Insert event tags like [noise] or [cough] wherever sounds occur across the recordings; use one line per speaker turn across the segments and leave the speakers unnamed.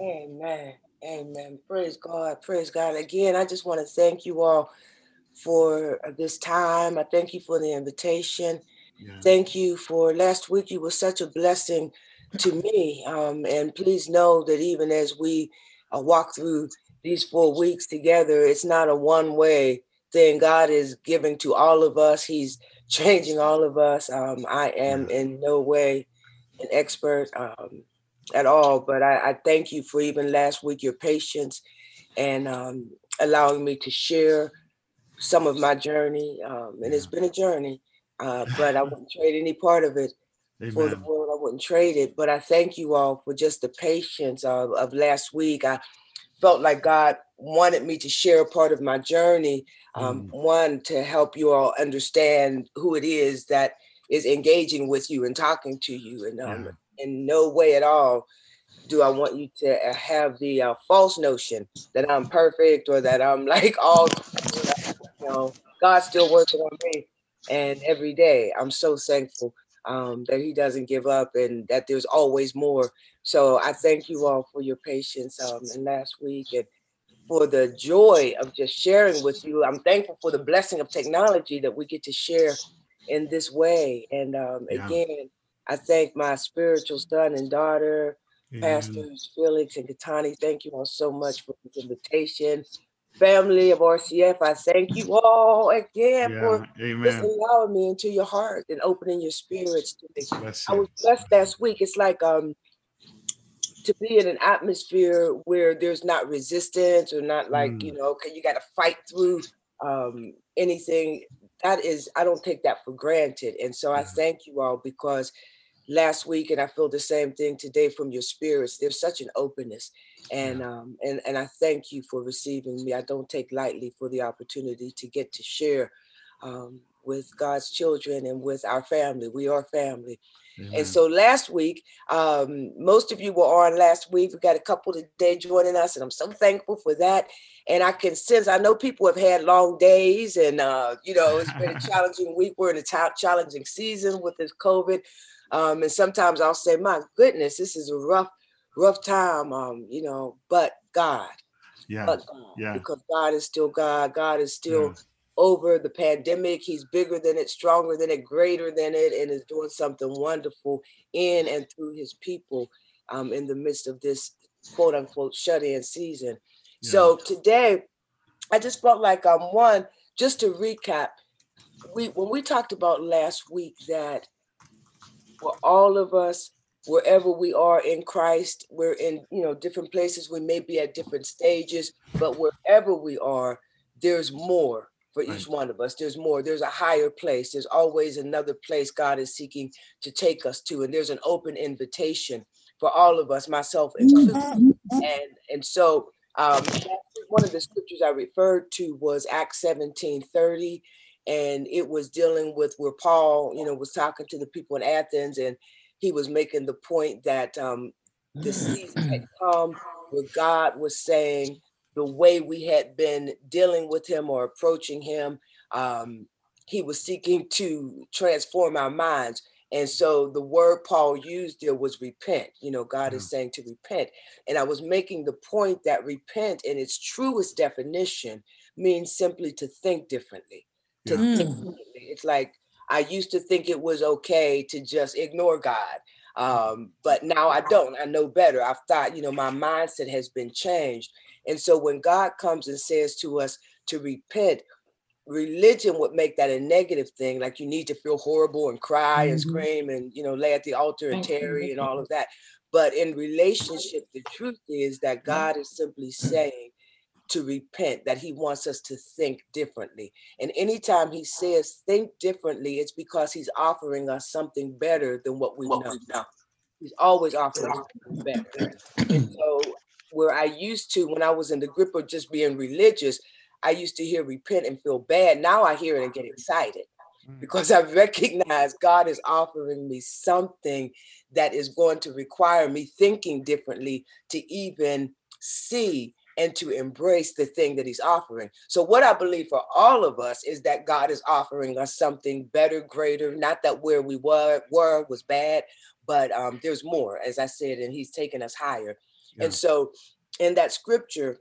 Amen. Amen. Praise God. Praise God. Again, I just want to thank you all for this time. I thank you for the invitation. Yeah. Thank you for last week. You were such a blessing to me. Um, and please know that even as we uh, walk through these four weeks together, it's not a one way thing. God is giving to all of us, He's changing all of us. Um, I am in no way an expert um, at all, but I, I, thank you for even last week, your patience and um, allowing me to share some of my journey. Um, and it's been a journey, uh, [laughs] but I wouldn't trade any part of it Amen. for the world. I wouldn't trade it. But I thank you all for just the patience of, of last week. I felt like God wanted me to share a part of my journey. Um, mm. One, to help you all understand who it is that is engaging with you and talking to you. And um, yeah. In no way at all do I want you to uh, have the uh, false notion that I'm perfect or that I'm [laughs] like all, you know, God's still working on me. And every day I'm so thankful um, that He doesn't give up and that there's always more. So I thank you all for your patience um, and last week and for the joy of just sharing with you. I'm thankful for the blessing of technology that we get to share in this way. And um, yeah. again, I thank my spiritual son and daughter, Pastors Felix and Katani. Thank you all so much for this invitation. Family of RCF, I thank you all again yeah. for just allowing me into your heart and opening your spirits to me. I was blessed last week. It's like um to be in an atmosphere where there's not resistance or not like, mm. you know, okay, you got to fight through um, anything. That is, I don't take that for granted. And so I thank you all because last week, and I feel the same thing today from your spirits. There's such an openness, and um, and and I thank you for receiving me. I don't take lightly for the opportunity to get to share um, with God's children and with our family. We are family. Amen. And so last week, um, most of you were on last week. We got a couple today joining us, and I'm so thankful for that. And I can sense, I know people have had long days, and uh, you know, it's been a [laughs] challenging week. We're in a t- challenging season with this COVID. Um, and sometimes I'll say, my goodness, this is a rough, rough time, um, you know, but God.
Yeah.
But God, yeah. Because God is still God. God is still over the pandemic. He's bigger than it, stronger than it, greater than it, and is doing something wonderful in and through his people um, in the midst of this quote unquote shut in season. Yeah. So today, I just felt like um one, just to recap, we when we talked about last week that for all of us wherever we are in Christ. We're in, you know, different places. We may be at different stages, but wherever we are, there's more for right. each one of us. There's more. There's a higher place. There's always another place God is seeking to take us to. And there's an open invitation for all of us, myself included. And and so um, one of the scriptures I referred to was Acts 17 30 and it was dealing with where Paul, you know, was talking to the people in Athens, and he was making the point that um, the season had [clears throat] come where God was saying the way we had been dealing with Him or approaching Him, um, He was seeking to transform our minds. And so the word Paul used there was repent. You know, God is saying to repent. And I was making the point that repent in its truest definition means simply to think differently to it's like I used to think it was okay to just ignore God. Um, but now I don't. I know better. I've thought, you know, my mindset has been changed. And so when God comes and says to us to repent, religion would make that a negative thing. Like you need to feel horrible and cry mm-hmm. and scream and, you know, lay at the altar and tarry and all of that. But in relationship, the truth is that God is simply saying, to repent, that he wants us to think differently. And anytime he says think differently, it's because he's offering us something better than what we what know. know. He's always offering something better. And [clears throat] so where I used to, when I was in the grip of just being religious, I used to hear repent and feel bad. Now I hear it and get excited mm. because I [laughs] recognize God is offering me something that is going to require me thinking differently to even see and to embrace the thing that he's offering. So what I believe for all of us is that God is offering us something better, greater, not that where we were were was bad, but um, there's more, as I said, and he's taking us higher. Yeah. And so in that scripture,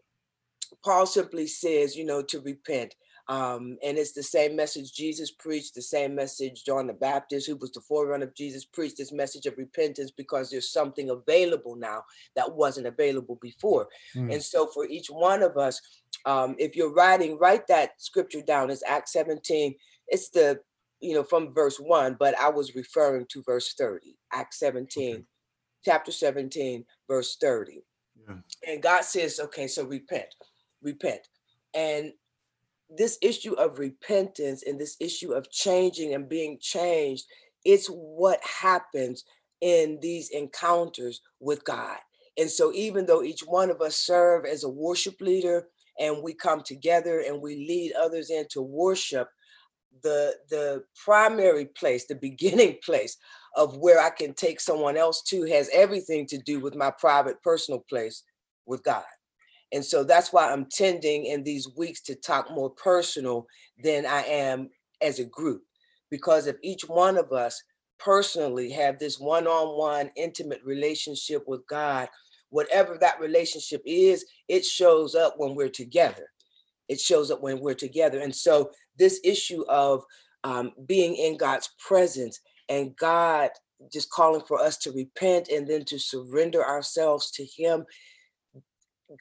Paul simply says, you know, to repent. Um, and it's the same message Jesus preached, the same message John the Baptist, who was the forerunner of Jesus, preached this message of repentance because there's something available now that wasn't available before. Mm. And so for each one of us, um, if you're writing, write that scripture down. It's Acts 17. It's the, you know, from verse one, but I was referring to verse 30, Acts 17, okay. chapter 17, verse 30. Yeah. And God says, okay, so repent, repent. And this issue of repentance and this issue of changing and being changed, it's what happens in these encounters with God. And so even though each one of us serve as a worship leader and we come together and we lead others into worship, the the primary place, the [laughs] beginning place of where I can take someone else to has everything to do with my private personal place with God. And so that's why I'm tending in these weeks to talk more personal than I am as a group. Because if each one of us personally have this one-on-one intimate relationship with God, whatever that relationship is, it shows up when we're together. It shows up when we're together. And so this issue of um, being in God's presence and God just calling for us to repent and then to surrender ourselves to Him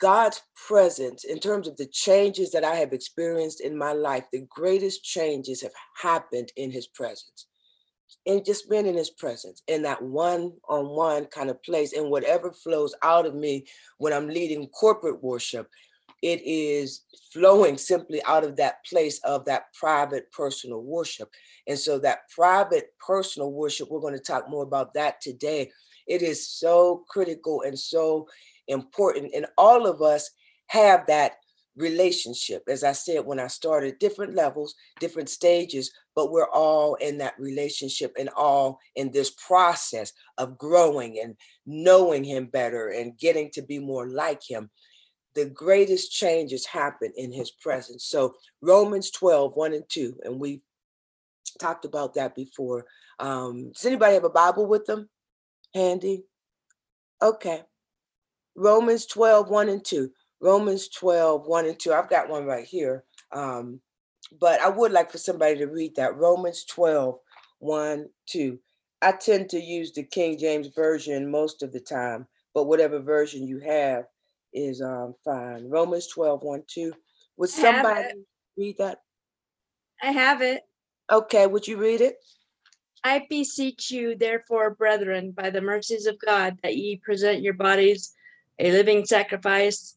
God's presence, in terms of the changes that I have experienced in my life, the greatest changes have happened in his presence. And just being in his presence, in that one on one kind of place, and whatever flows out of me when I'm leading corporate worship, it is flowing simply out of that place of that private personal worship. And so, that private personal worship, we're going to talk more about that today. It is so critical and so important. And all of us have that relationship. As I said when I started, different levels, different stages, but we're all in that relationship and all in this process of growing and knowing Him better and getting to be more like Him. The greatest changes happen in His presence. So, Romans 12, 1 and 2, and we talked about that before. Um, does anybody have a Bible with them handy? Okay. Romans 12, 1 and 2. Romans 12, 1 and 2. I've got one right here. Um, but I would like for somebody to read that. Romans 12, 1, 2. I tend to use the King James Version most of the time, but whatever version you have is um, fine. Romans 12, 1, 2. Would somebody read that?
I have it.
Okay, would you read it?
I beseech you, therefore, brethren, by the mercies of God, that ye present your bodies a living sacrifice.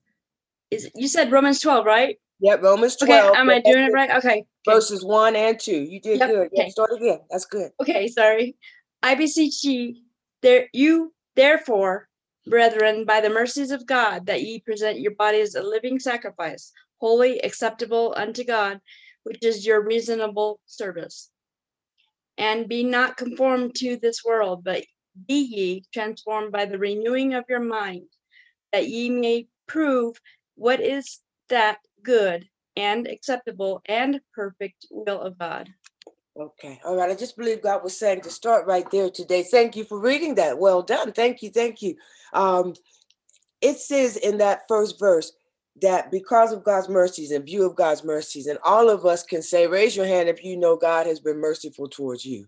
Is you said Romans 12, right?
Yep, Romans 12.
Okay, am I doing it right? Okay.
Verses 1 and 2. You did yep. good. Okay. start again. That's good.
Okay, sorry. I beseech ye, there you therefore, brethren, by the mercies of God, that ye present your bodies a living sacrifice, holy, acceptable unto God, which is your reasonable service. And be not conformed to this world, but be ye transformed by the renewing of your mind that ye may prove what is that good and acceptable and perfect will of God.
Okay. All right. I just believe God was saying to start right there today. Thank you for reading that. Well done. Thank you. Thank you. Um, it says in that first verse that because of God's mercies and view of God's mercies, and all of us can say, raise your hand if you know God has been merciful towards you.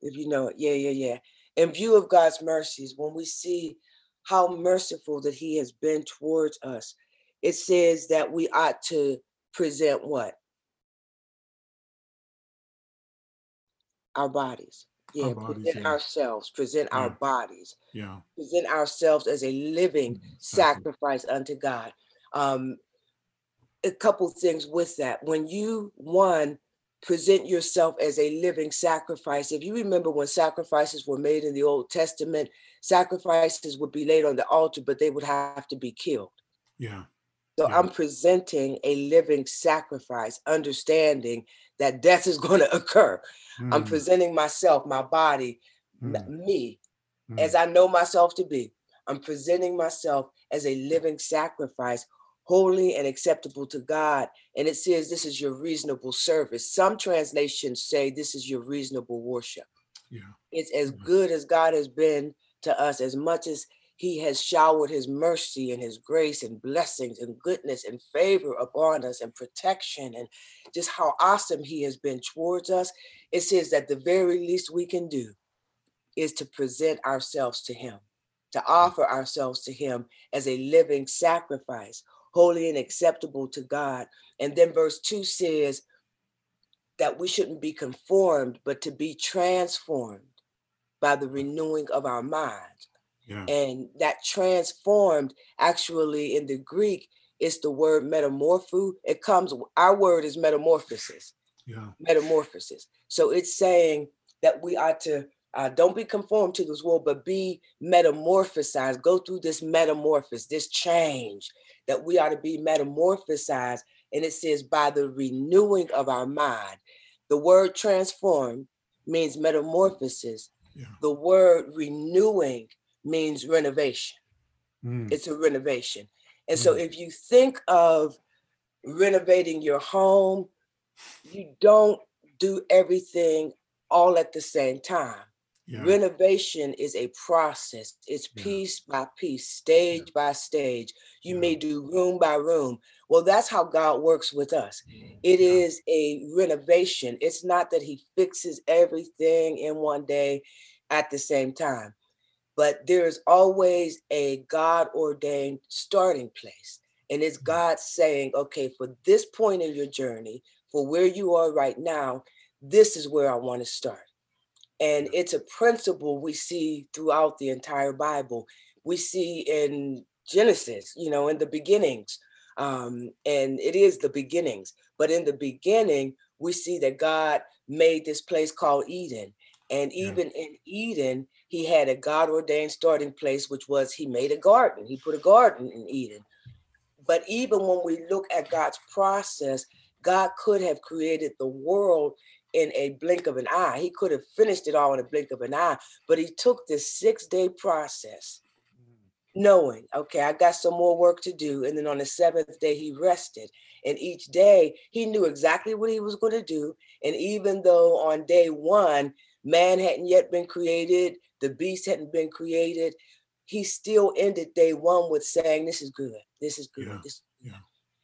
If you know it. Yeah, yeah, yeah. In view of God's mercies, when we see how merciful that he has been towards us. It says that we ought to present what? Our bodies. Yeah, our bodies, present yeah. ourselves, present yeah. our bodies.
Yeah.
Present ourselves as a living mm-hmm. sacrifice unto God. Um, a couple things with that. When you one present yourself as a living sacrifice. If you remember when sacrifices were made in the Old Testament, sacrifices would be laid on the altar, but they would have to be killed.
Yeah.
So
yeah.
I'm presenting a living sacrifice, understanding that death is [laughs] going to occur. Mm. I'm presenting myself, my body, mm. me, mm. as I know myself to be. I'm presenting myself as a living sacrifice holy and acceptable to God. And it says this is your reasonable service. Some translations say this is your reasonable worship.
Yeah.
It's as mm-hmm. good as God has been to us, as much as he has showered his mercy and his grace and blessings and goodness and favor upon us and protection and just how awesome he has been towards us. It says that the very least we can do is to present ourselves to him, to mm. offer ourselves to him as a living sacrifice, holy and acceptable to God. And then verse 2 says that we shouldn't be conformed, but to be transformed by the renewing of our minds. Yeah. And that transformed actually in the Greek is the word metamorpho. It comes, our word is metamorphosis. Yeah. Metamorphosis. So it's saying that we are to uh, don't be conformed to this world, but be metamorphosized. Go through this metamorphosis, this change that we are to be metamorphosized. And it says, by the renewing of our mind. The word transform means metamorphosis. Yeah. The word renewing means renovation. Mm. It's a renovation. And mm. so if you think of renovating your home, you don't do everything all at the same time. Yeah. Renovation is a process. It's yeah. piece by piece, stage yeah. by stage. You may do room by room. Well, that's how God works with us. It is a renovation. It's not that He fixes everything in one day at the same time but there's always a God ordained starting place. And it's mm-hmm. God saying, okay, for this point in your journey, for where you are right now, this is where I want to start. And it's a principle we see throughout the entire Bible. We see in Genesis, you know, in the beginnings. Um, and it is the beginnings. But in the beginning, we see that God made this place called Eden. And even yeah. in Eden, he had a God ordained starting place, which was he made a garden. He put a garden in Eden. But even when we look at God's process, God could have created the world in a blink of an eye. He could have finished it all in a blink of an eye, but he took this six day process, mm. knowing, okay, I got some more work to do. And then on the seventh day, he rested. And each day, he knew exactly what he was going to do. And even though on day one, man hadn't yet been created, the beast hadn't been created, he still ended day one with saying, This is good. This is good. Yeah. This yeah.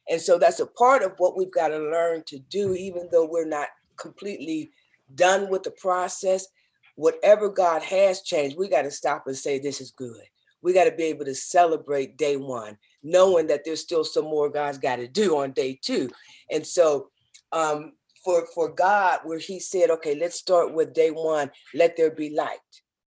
And so that's a part of what we've got to learn to do, even though we're not completely done with the process. Whatever God has changed, we got to stop and say, This is good. We got to be able to celebrate day one, knowing that there's still some more God's got to do on day two. And so, um, for, for God, where He said, Okay, let's start with day one, let there be light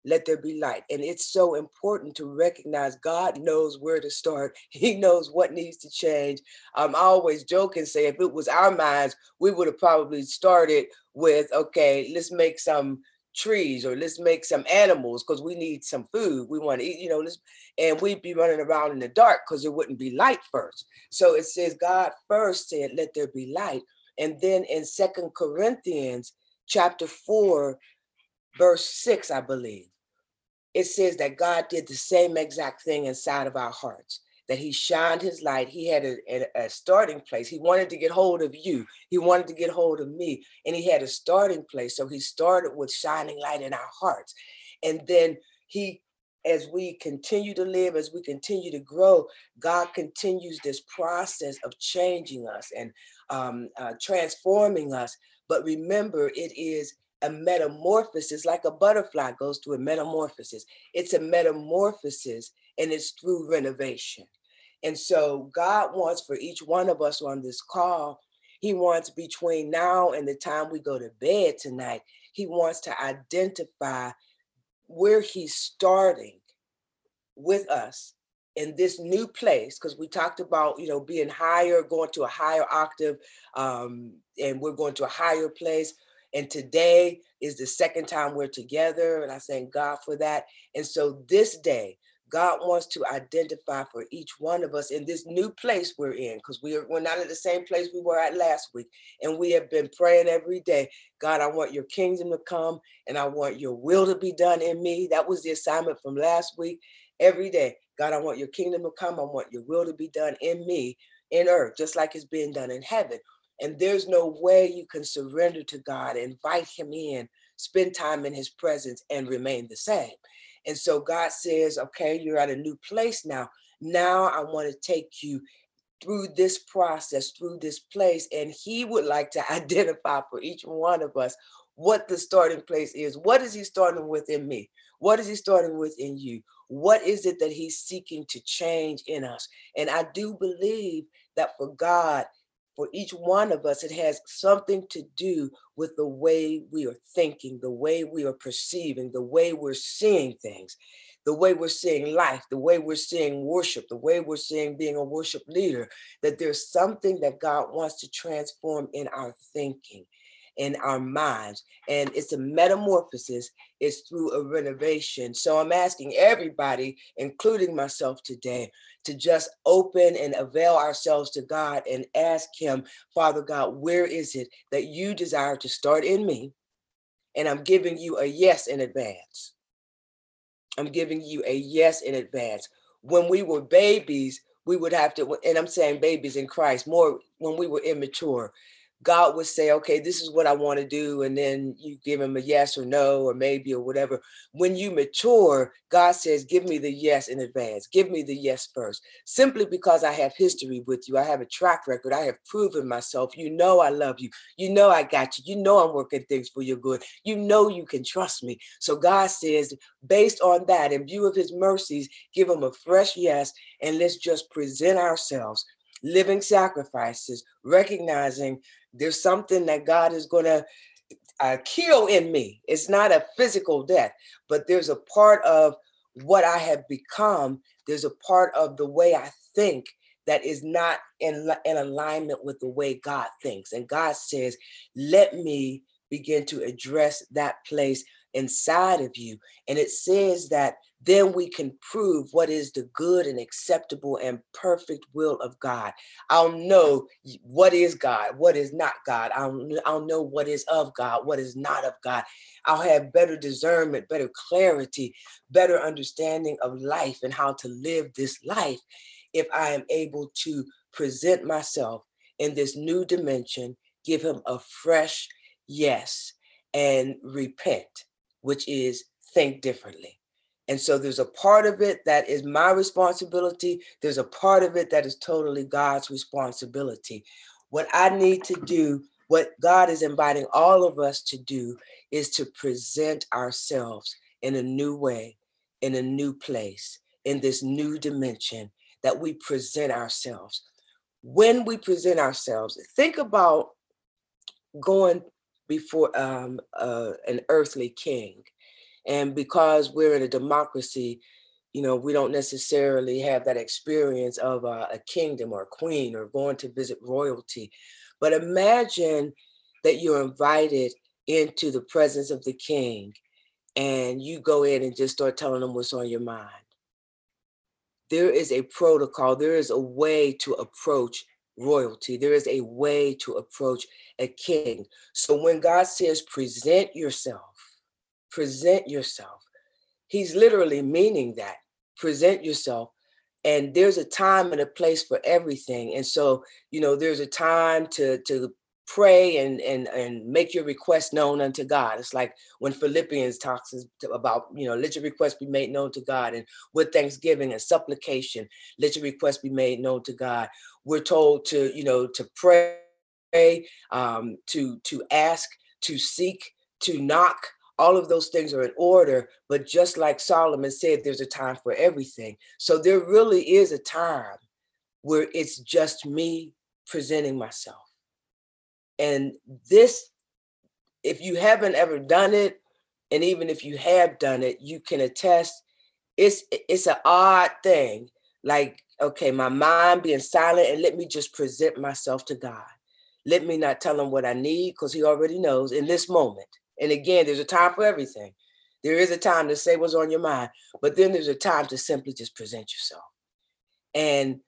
let there be light. And it's so important to recognize God knows where to start. [laughs] He knows what needs to change. Um, I always joke and say, if it was our minds, we would have probably started with, okay, let's make some trees or let's make some animals because we need some food. We want to eat, you know, let's, and we'd be running around in the dark because there wouldn't be light first. So it says God first said, let there be light. And then in Second Corinthians chapter 4, verse 6, I believe, it says that God did the same exact thing inside of our hearts, that He shined His light. He had a, a, a, starting place. He wanted to get hold of you, He wanted to get hold of me, and He had a starting place. So He started with shining light in our hearts. And then He as we continue to live, as we continue to grow, God continues this process of changing us and um, uh, transforming us. But remember, it is a metamorphosis, like a butterfly goes through a metamorphosis. It's a metamorphosis and it's through renovation. And so God wants for each one of us on this call, He wants between now and the time we go to bed tonight, He wants to identify where He's starting with us in this new place because we talked about you know being higher going to a higher octave um, and we're going to a higher place and today is the second time we're together. And I thank God for that. And so this day, God wants to identify for each one of us in this new place we're in, because we are, we're not in the same place we were at last week. And we have been praying every day God, I want your kingdom to come and I want your will to be done in me. That was the assignment from last week. Every day, God, I want your kingdom to come. I want your will to be done in me, in earth, just like it's being done in heaven. And there's no way you can surrender to God, invite Him in, spend time in His presence, and remain the same. And so God says, okay, you're at a new place now. Now I want to take you through this process, through this place. And He would like to [laughs] identify for each one of us what the starting place is. What is He starting with in me? What is He starting with in you? What is it that He's seeking to change in us? And I do believe that for God, for each one of us, it has something to do with the way we are thinking, the way we are perceiving, the way we're seeing things, the way we're seeing life, the way we're seeing worship, the way we're seeing being a worship leader, that there's something that God wants to transform in our thinking in our minds. And it's a metamorphosis, it's through a renovation. So I'm asking everybody, including myself today, to just open and avail ourselves to God and ask Him, Father God, where is it that you desire to start in me? And I'm giving you a yes in advance. I'm giving you a yes in advance. When we were babies, we would have to, and I'm saying babies in Christ, more when we were immature, God would say, okay, this is what I want to do. And then you give him a yes or no, or maybe, or whatever. When you mature, God says, give me the yes in advance. Give me the yes first. Simply because I have history with you. I have a track record. I have proven myself. You know, I love you. You know, I got you. You know, I'm working things for your good. You know, you can trust me. So God says, based on that, in view of his mercies, give him a fresh yes. And let's just present ourselves living sacrifices, recognizing there's something that God is going to uh, kill in me. It's not a physical death, but there's a part of what I have become. There's a part of the way I think that is not in, in alignment with the way God thinks. And God says, let me begin to address that place inside of you. And it says that then we can prove what is the good and acceptable and perfect will of God. I'll know what is God, what is not God. I'll, I'll know what is of God, what is not of God. I'll have better discernment, better clarity, better understanding of life and how to live this life if I am able to present myself in this new dimension, give him a fresh yes, and repent, which is think differently. And so there's a part of it that is my responsibility. There's a part of it that is totally God's responsibility. What I need to do, what God is inviting all of us to do, is to present ourselves in a new way, in a new place, in this new dimension that we present ourselves. When we present ourselves, think about going before um, uh, an earthly king and because we're in a democracy, you know, we don't necessarily have that experience of uh, a kingdom or a queen or going to visit royalty. But imagine that you're invited into the presence of the king and you go in and just start telling them what's on your mind. There is a protocol, there is a way to approach royalty, there is a way to approach a king. So when God says, present yourself, present yourself. He's literally meaning that. Present yourself. And there's a time and a place for everything. And so, you know, there's a time to to pray and and and make your request known unto God. It's like when Philippians talks about, you know, let your request be made known to God and with thanksgiving and supplication, let your request be made known to God. We're told to, you know, to pray, um, to to ask, to seek, to knock, all of those things are in order but just like solomon said there's a time for everything. So there really is a time where it's just me presenting myself. And this if you haven't ever done it and even if you have done it you can attest it's it's an odd thing. Like okay my mind being silent and let me just present myself to god let me not tell him what i need because he already knows in this moment and again, there's a time for everything. There is a time to say what's on your mind, but then there's a time to simply just present yourself. And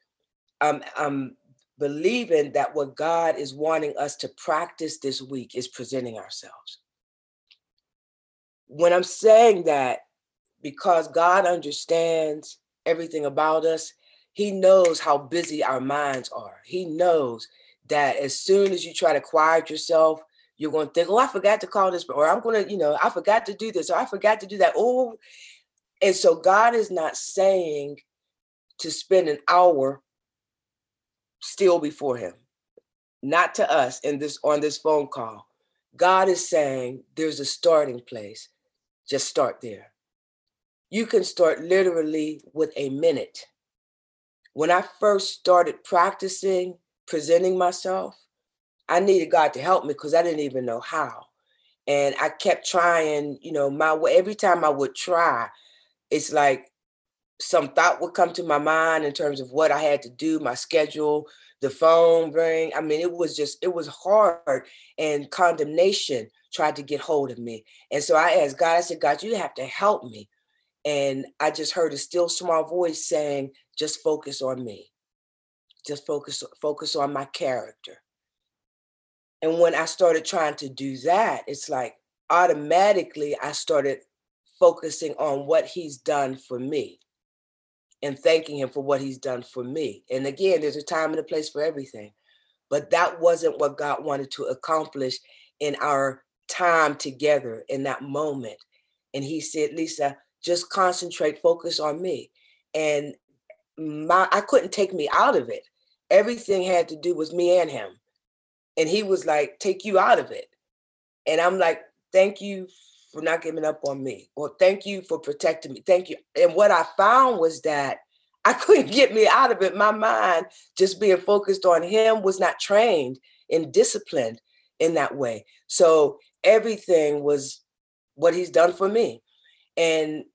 I'm, I'm believing that what God is wanting us to practice this week is presenting ourselves. When I'm saying that, because God understands everything about us, He knows how busy our minds are. He knows that as soon as you try to quiet yourself, you're going to think, oh, I forgot to call this, or I'm going to, you know, I forgot to do this, or I forgot to do that. Oh, And so God is not saying to spend an hour still before him. Not to us in this on this phone call. God is saying there's a starting place. Just start there. You can start literally with a minute. When I first started practicing presenting myself, I needed God to help me because I didn't even know how. And I kept trying, you know, my way. Every time I would try, it's like some thought would come to my mind in terms of what I had to do, my schedule, the phone ring. I mean, it was just, it was hard. And condemnation tried to get hold of me. And so I asked God, I said, God, you have to help me. And I just heard a still small voice saying, just focus on me. Just focus, focus on my character. And when I started trying to do that, it's like automatically I started focusing on what he's done for me and thanking him for what he's done for me. And again, there's a time and a place for everything. But that wasn't what God wanted to accomplish in our time together in that moment. And he said, Lisa, just concentrate, focus on me. And my I couldn't take me out of it. Everything had to do with me and him. And he was like, take you out of it. And I'm like, thank you for not giving up on me. Or thank you for protecting me. Thank you. And what I found was that [laughs] I couldn't get me out of it. My mind, just being focused on him, was not trained and disciplined in that way. So everything was what he's done for me. And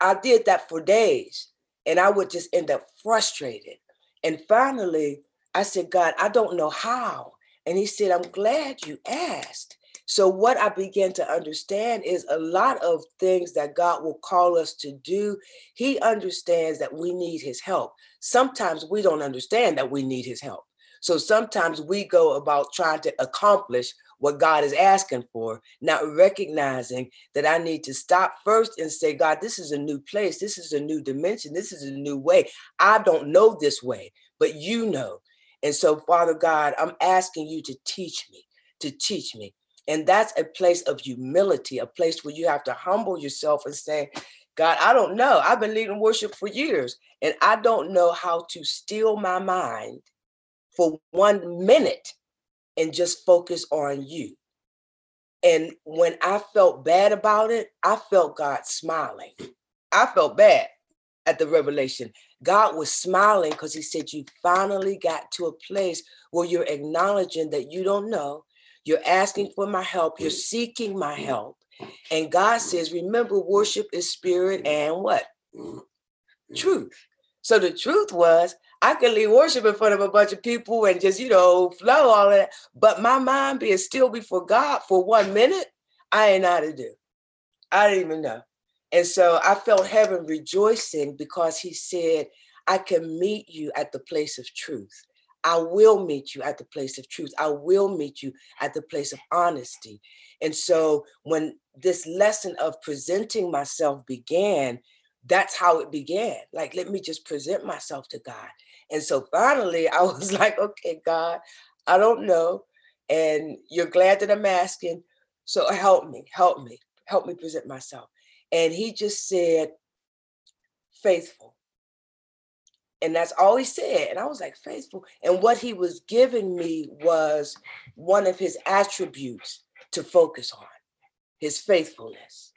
I did that for days. And I would just end up frustrated. And finally, I said, God, I don't know how. And he said, I'm glad you asked. So, what I began to understand is a lot of things that God will call us to do, He understands that we need His help. Sometimes we don't understand that we need His help. So, sometimes we go about trying to accomplish what God is asking for, not recognizing that I need to stop first and say, God, this is a new place. This is a new dimension. This is a new way. I don't know this way, but you know. And so, Father God, I'm asking you to teach me, to teach me. And that's a place of humility, a place where you have to humble yourself and say, God, I don't know. I've been leading worship for years, and I don't know how to still my mind for one minute and just focus on you. And when I felt bad about it, I felt God smiling. I felt bad at the revelation. God was smiling because He said, You finally got to a place where you're acknowledging that you don't know. You're asking for my help. You're seeking my help. And God says, Remember, worship is spirit and what? Truth. So the truth was, I could lead worship in front of a bunch of people and just, you know, flow all that. But my mind being still before God for one minute, I ain't know how to do. I didn't even know. And so I felt heaven rejoicing because he said, I can meet you at the place of truth. I will meet you at the place of truth. I will meet you at the place of honesty. And so when this lesson of presenting myself began, that's how it began. Like, let me just present myself to God. And so finally, I [laughs] was like, okay, God, I don't know. And you're glad that I'm asking. So help me, help me, help me present myself. And he just said, faithful. And that's all he said. And I was like, faithful. And what he was giving me was one of his attributes to focus on his faithfulness,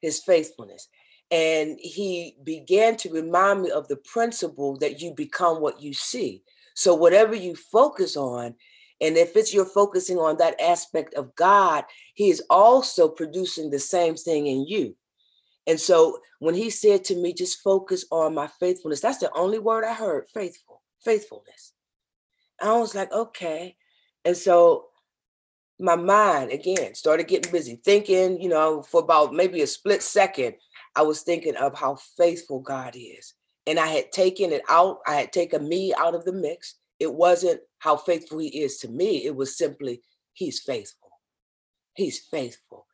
his faithfulness. And he began to remind me of the principle that you become what you see. So, whatever you focus on, and if it's you're focusing on that aspect of God, he is also producing the same thing in you. And so when he said to me, just focus on my faithfulness, that's the only word I heard faithful, faithfulness. I was like, okay. And so my mind again started getting busy thinking, you know, for about maybe a split second, I was thinking of how faithful God is. And I had taken it out, I had taken me out of the mix. It wasn't how faithful he is to me, it was simply, he's faithful. He's faithful.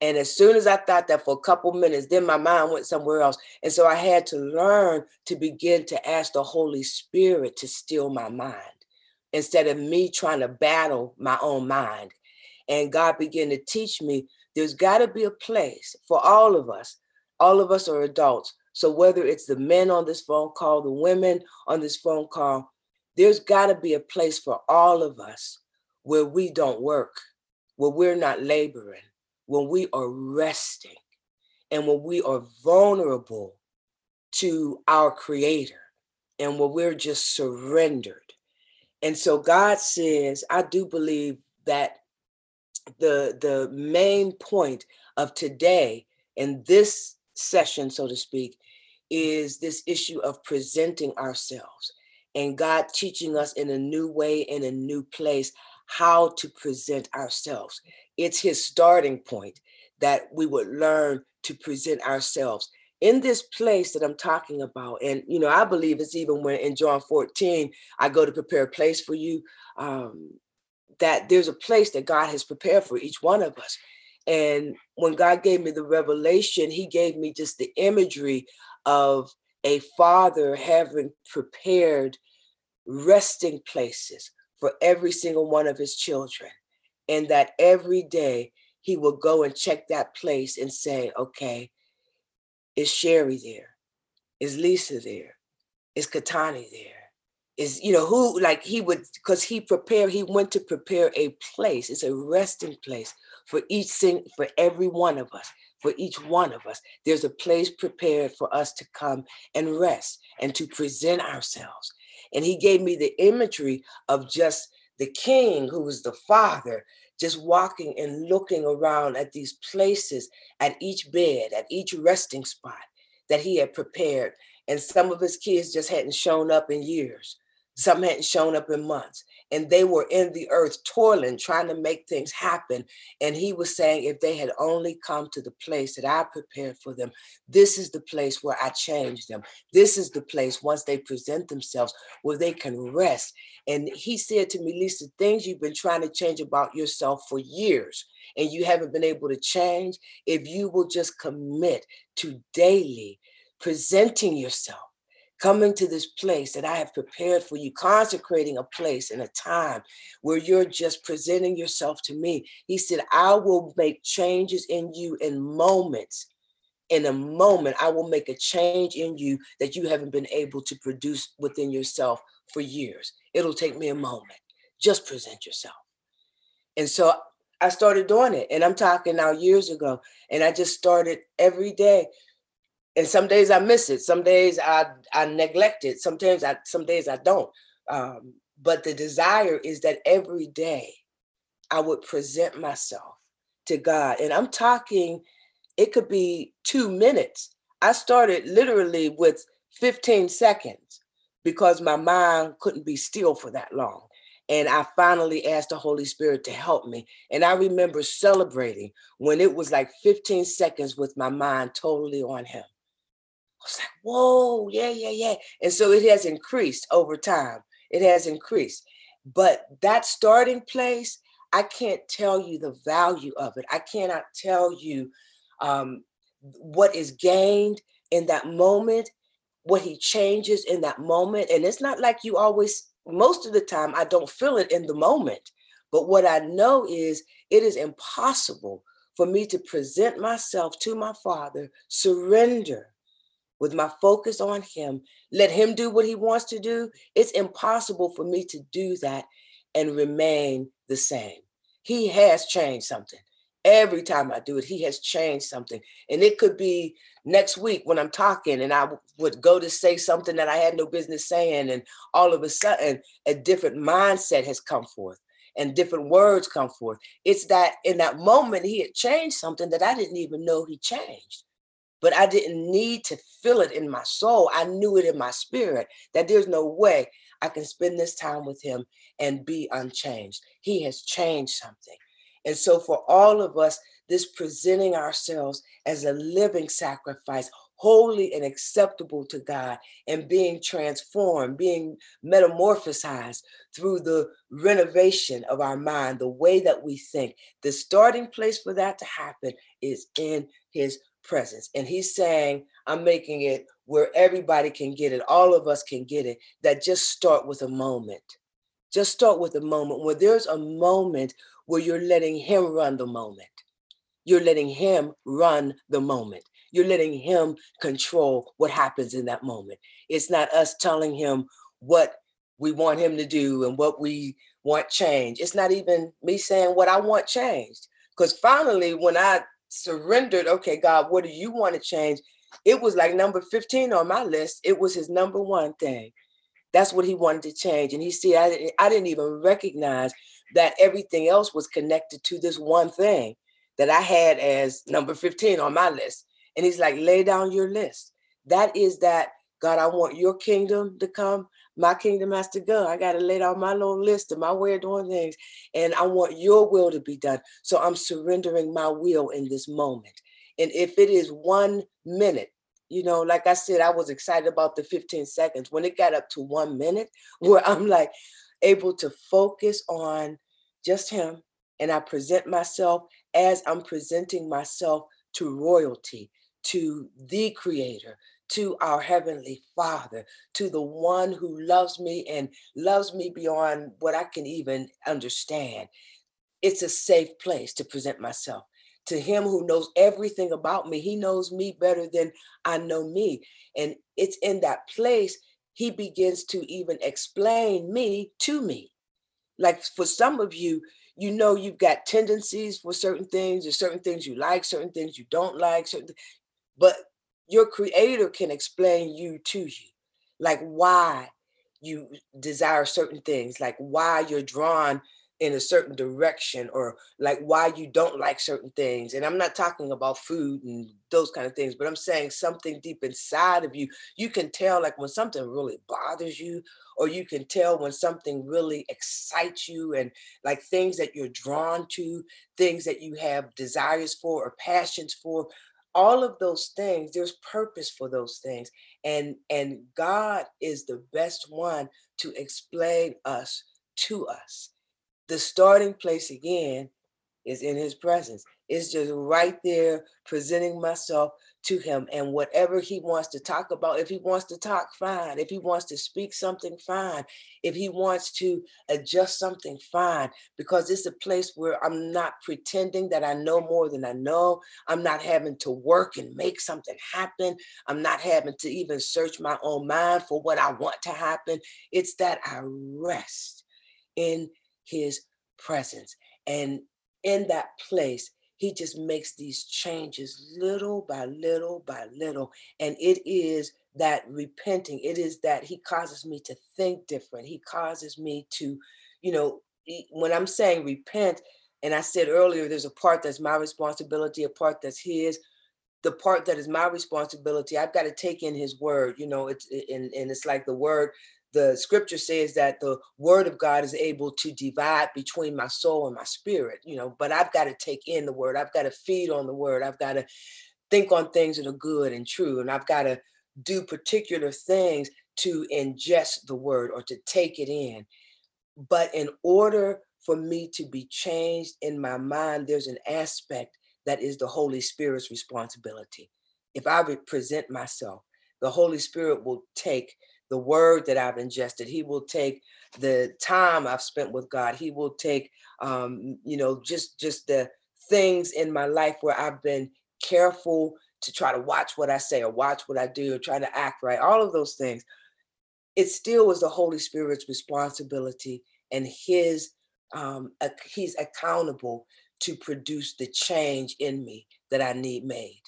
And as soon as I thought that for a couple minutes, then my mind went somewhere else. And so I had to learn to begin to ask the Holy Spirit to still my mind instead of me trying to battle my own mind. And God began to teach me there's got to be a place for all of us All of us are adults. So whether it's the men on this phone call, the women on this phone call, there's got to be a place for all of us where we don't work, where we're not laboring, when we are resting, and when we are vulnerable to our creator and when we're just surrendered. And so God says, I do believe that the the main point of today and this session, so to speak, is this issue of presenting ourselves and God teaching us in a new way, in a new place, how to present ourselves. It's his starting point that we would learn to present ourselves in this place that I'm talking about. And, you know, I believe it's even when in John 14, I go to prepare a place for you, um, that there's a place that God has prepared for each one of us. And when God gave me the revelation, He gave me just the imagery of a father having prepared resting places for every single one of his children. And that every day he will go and check that place and say, okay, is Sherry there? Is Lisa there? Is Katani there? Is, you know, who like he would, because he prepared, he went to prepare a place. It's a resting place for each thing, for every one of us, for each one of us. There's a place prepared for us to come and rest and to present ourselves. And he gave me the imagery of just the king who was the father just walking and looking around at these places, at each bed, at each resting spot that he had prepared. And some of his kids just hadn't shown up in years, some hadn't shown up in months. And they were in the earth toiling, trying to make things happen. And he was saying, if they had only come to the place that I prepared for them, this is the place where I change them. This is the place, once they present themselves, where they can rest and he said to me, Lisa, things you've been trying to change about yourself for years and you haven't been able to change, if you will just commit to daily presenting yourself, coming to this place that I have prepared for you, consecrating a place and a time where you're just presenting yourself to me. He said, I will make changes in you in moments in a moment, I will make a change in you that you haven't been able to produce within yourself for years. It'll take me a moment. Just present yourself. And so I started doing it. And I'm talking now years ago. And I just started every day. And some days I miss it. Some days I I neglect it. Sometimes I some days I don't. Um, but the desire is that every day I would present myself to God. And I'm talking, it could be two minutes. I started literally with 15 seconds because my mind couldn't be still for that long. And I finally asked the Holy Spirit to help me. And I remember celebrating when it was like 15 seconds with my mind totally on Him. Was like, whoa, yeah, yeah, yeah. And so it has increased over time. It has increased. But that starting place, I can't tell you the value of it. I cannot tell you um, what is gained in that moment what he changes in that moment. And it's not like you always, most of the time, I don't feel it in the moment. But what I know is it is impossible for me to present myself to my Father, surrender with my focus on Him, let Him do what He wants to do. It's impossible for me to do that and remain the same. He has changed something. Every time I do it, He has changed something. And it could be next week when I'm talking and I would go to say something that I had no business saying, and all of a sudden a different mindset has come forth and different words come forth. It's that in that moment he had changed something that I didn't even know he changed. But I didn't need to feel it in my soul. I knew it in my spirit that there's no way I can spend this time with him and be unchanged. He has changed something. And so, for all of us this presenting ourselves as a living sacrifice, holy and acceptable to God, and being transformed, being metamorphosized through the renovation of our mind, the way that we think. The starting place for that to happen is in His presence. And He's saying, I'm making it where everybody can get it, all of us can get it, that just start with a moment. Just start with a moment where there's a moment where you're letting Him run the moment you're letting him run the moment. You're letting him control what happens in that moment. It's not us telling him what we want him to do and what we want change. It's not even me saying what I want changed. Because finally, when I surrendered, okay, God, what do you want to change? It was like number 15 on my list. It was his number one thing. That's what he wanted to change. And he said, I didn't, I didn't even recognize that everything else was connected to this one thing that I had as number 15 on my list. And he's like, lay down your list. That is that, God, I want your kingdom to come. My kingdom has to go. I got to lay down my little list of my way of doing things. And I want your will to be done. So I'm surrendering my will in this moment. And if it is one minute, you know, like I said, I was excited about the 15 seconds. When it got up to one minute, [laughs] where I'm like able to focus on just him, and I present myself as I'm presenting myself to royalty, to the creator, to our heavenly father, to the one who loves me and loves me beyond what I can even understand. It's a safe place to present myself to him who knows everything about me. He knows me better than I know me. And it's in that place he begins to even explain me to me. Like for some of you, you know you've got tendencies for certain things, or certain things you like, certain things you don't like, certain but your creator can explain you to you, like why you desire certain things, like why you're drawn in a certain direction or like why you don't like certain things. And i'm not talking about food and those kind of things but i'm saying something deep inside of you. You can tell like when something really bothers you or you can tell when something really excites you and like things that you're drawn to things that you have desires for or passions for all of those things there's purpose for those things and and god is the best one to explain us to us the starting place again is in his presence. It's just right there, presenting myself to him. And whatever he wants to talk about, if he wants to talk, fine. If he wants to speak something, fine. If he wants to adjust something, fine. Because it's a place where I'm not pretending that I know more than I know. I'm not having to work and make something happen. I'm not having to even search my own mind for what I want to happen. It's that I rest in his presence. And in that place, he just makes these changes little by little by little. And it is that repenting, it is that he causes me to think different. He causes me to, you know, when I'm saying repent, and I said earlier, there's a part that's my responsibility, a part that's his. The part that is my responsibility, I've got to take in his word. You know, it's and, and it's like the word the scripture says that the word of God is able to divide between my soul and my spirit, you know, but I've got to take in the word. I've got to feed on the word. I've got to think on things that are good and true. And I've got to do particular things to ingest the word or to take it in. But in order for me to be changed in my mind, there's an aspect that is the Holy Spirit's responsibility. If I present myself, the Holy Spirit will take the word that I've ingested. He will take the time I've spent with God. He will take, um, you know, just just the things in my life where I've been careful to try to watch what I say or watch what I do or try to act right. All of those things. It still was the Holy Spirit's responsibility and His. Um, he's accountable to produce the change in me that I need made.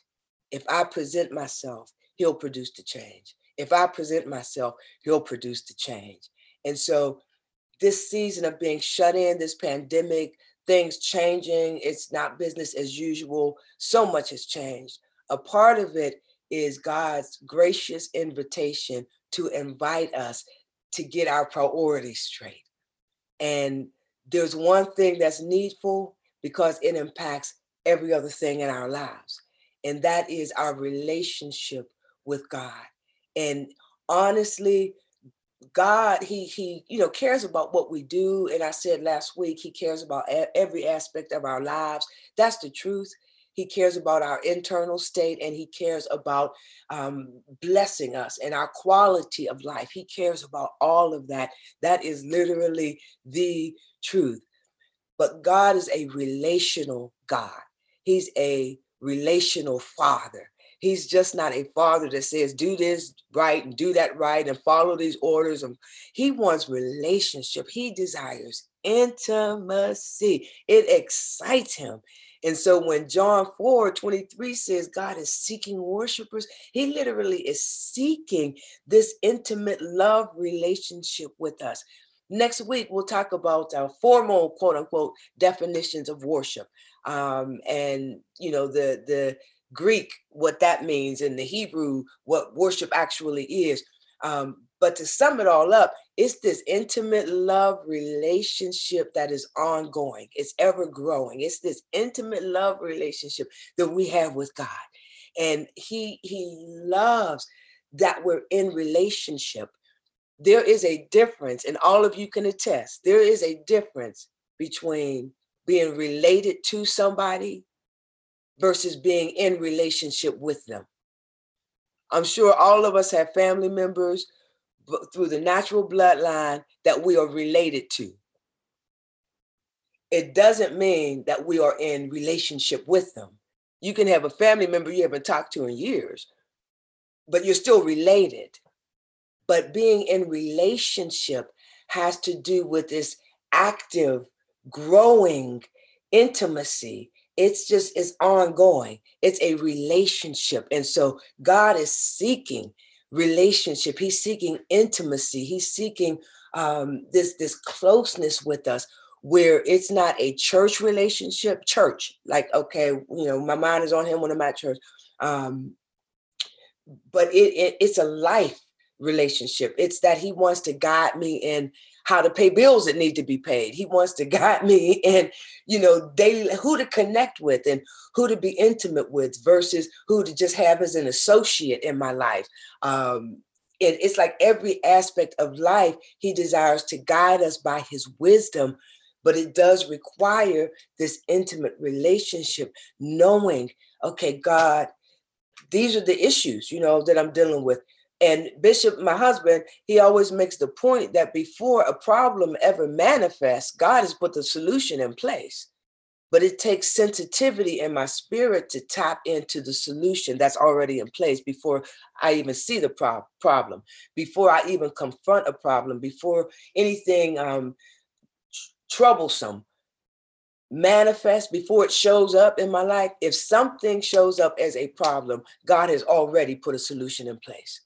If I present myself, He'll produce the change if I present myself, he'll produce the change. And so this season of being shut in, this pandemic, things changing, it's not business as usual. So much has changed. A part of it is God's gracious invitation to invite us to get our priorities straight. And there's one thing that's needful because it impacts every other thing in our lives, and that is our relationship with God and honestly god he he you know cares about what we do and i said last week he cares about every aspect of our lives. That's the truth. He cares about our internal state and he cares about um, blessing us and our quality of life. He cares about all of that. That is literally the truth. But god is a relational god. He's a relational father He's just not a father that says, do this right and do that right and follow these orders. And he wants relationship. He desires intimacy. It excites him. And so when John 4 23 says God is seeking worshipers, he literally is seeking this intimate love relationship with us. Next week, we'll talk about our formal quote unquote definitions of worship. Um, and you know, the the Greek, what that means, and the Hebrew, what worship actually is. Um, but to sum it all up, it's this intimate love relationship that is ongoing. It's ever growing. It's this intimate love relationship that we have with God. And he he loves that we're in relationship. There is a difference, and all of you can attest, there is a difference between being related to somebody versus being in relationship with them. I'm sure all of us have family members through the natural bloodline that we are related to. It doesn't mean that we are in relationship with them. You can have a family member you haven't talked to in years, but you're still related. But being in relationship has to do with this active, growing intimacy. It's just, it's ongoing. It's a relationship. And so God is seeking relationship. He's seeking intimacy. He's seeking um, this this closeness with us, where it's not a church relationship. Church, like okay, you know, my mind is on Him when I'm at church, um, but it, it it's a life relationship. It's that He wants to guide me in how to pay bills that need to be paid. He wants to [laughs] guide me and you know, daily who to connect with and who to be intimate with versus who to just have as an associate in my life. Um, it, it's like every aspect of life, he desires to guide us by his wisdom, but it does require this intimate relationship, knowing, okay, God, these are the issues, you know, that I'm dealing with and Bishop, my husband, he always makes the point that before a problem ever manifests, God has put the solution in place. But it takes sensitivity in my spirit to tap into the solution that's already in place before I even see the pro- problem, before I even confront a problem, before anything um, troublesome manifests, before it shows up in my life. If something shows up as a problem, God has already put a solution in place.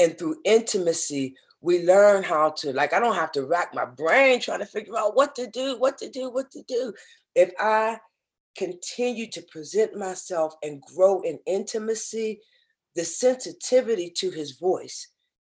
And through intimacy, we learn how to, like, I don't have to rack my brain trying to figure out what to do, what to do, what to do. If I continue to present myself and grow in intimacy, the sensitivity to his voice,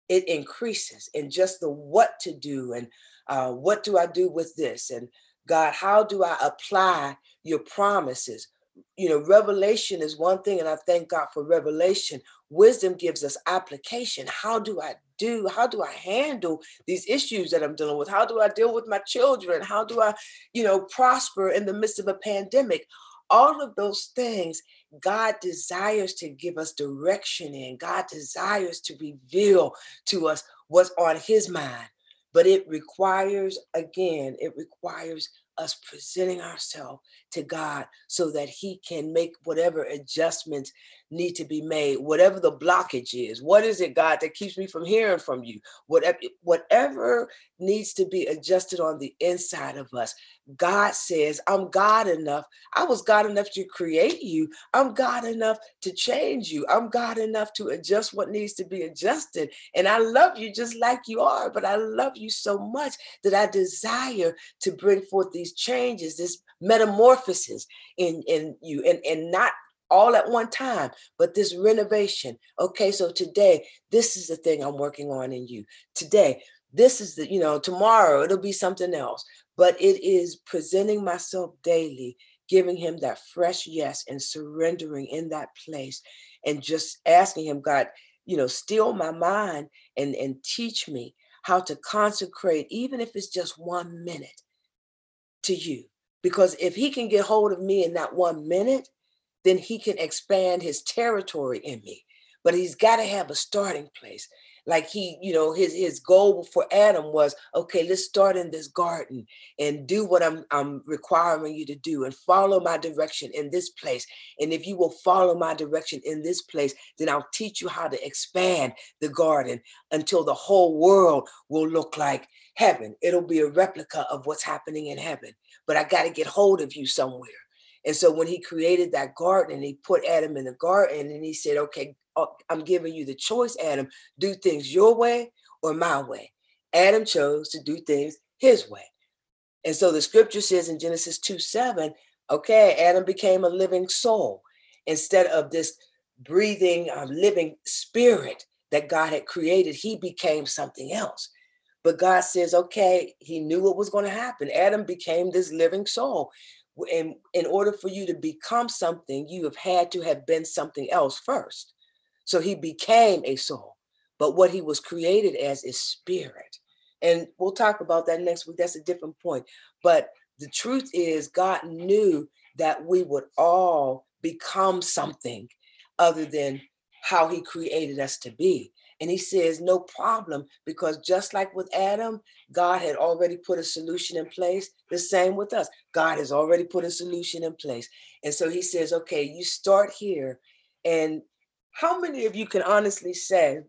it increases and just the what to do and uh, what do I do with this? And God, how do I apply your promises? You know, revelation is one thing, and I thank God for revelation. Wisdom gives us application. How do I do? How do I handle these issues that I'm dealing with? How do I deal with my children? How do I, you know, prosper in the midst of a pandemic? All of those things God desires to give us direction in. God desires to reveal to us what's on his mind. But it requires, again, it requires us presenting ourselves to God so that He can make whatever adjustments need to be made, whatever the blockage is. What is it, God, that keeps me from hearing from you? Whatever, whatever needs to be adjusted on the inside of us. God says, I'm God enough. I was God enough to create you. I'm God enough to change you. I'm God enough to adjust what needs to be adjusted. And I love you just like you are, but I love you so much that I desire to bring forth these changes, this metamorphosis in, in you, and, and not all at one time, but this renovation. Okay, so today, this is the thing I'm working on in you. Today, this is the, you know, tomorrow it'll be something else, but it is presenting myself daily, giving him that fresh yes and surrendering in that place and just asking him, God, you know, still my mind and, and teach me how to consecrate, even if it's just one minute to you. Because if he can get hold of me in that one minute, then he can expand his territory in me. But he's got to have a starting place. like he you know his his goal for adam was okay let's start in this garden and do what i'm i'm requiring you to do and follow my direction in this place and if you will follow my direction in this place then i'll teach you how to expand the garden until the whole world will look like heaven it'll be a replica of what's happening in heaven but i got to get hold of you somewhere and so when he created that garden and he put adam in the garden and he said okay uh, I'm giving you the choice, Adam, do things your way or my way. Adam chose to do things his way. And so the scripture says in Genesis 2 7, okay, Adam became a living soul instead of this breathing, um, living spirit that God had created, he became something else. But God says, okay, he knew what was going to happen. Adam became this living soul. And in order for you to become something, you have had to have been something else first. So he became a soul. But what he was created as is spirit. And we'll talk about that next week. That's a different point. But the truth is, God knew that we would all become something other than how he created us to be. And he says, no problem, because just like with Adam, God had already put a solution in place. The same with us. God has already put a solution in place. And so he says, okay, you start here and how many of you can honestly say,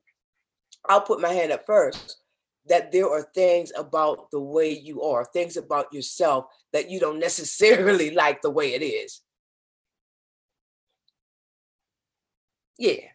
I'll put my hand up first, that there are things about the way you are, things about yourself that you don't [laughs] necessarily like the way it is? Yeah,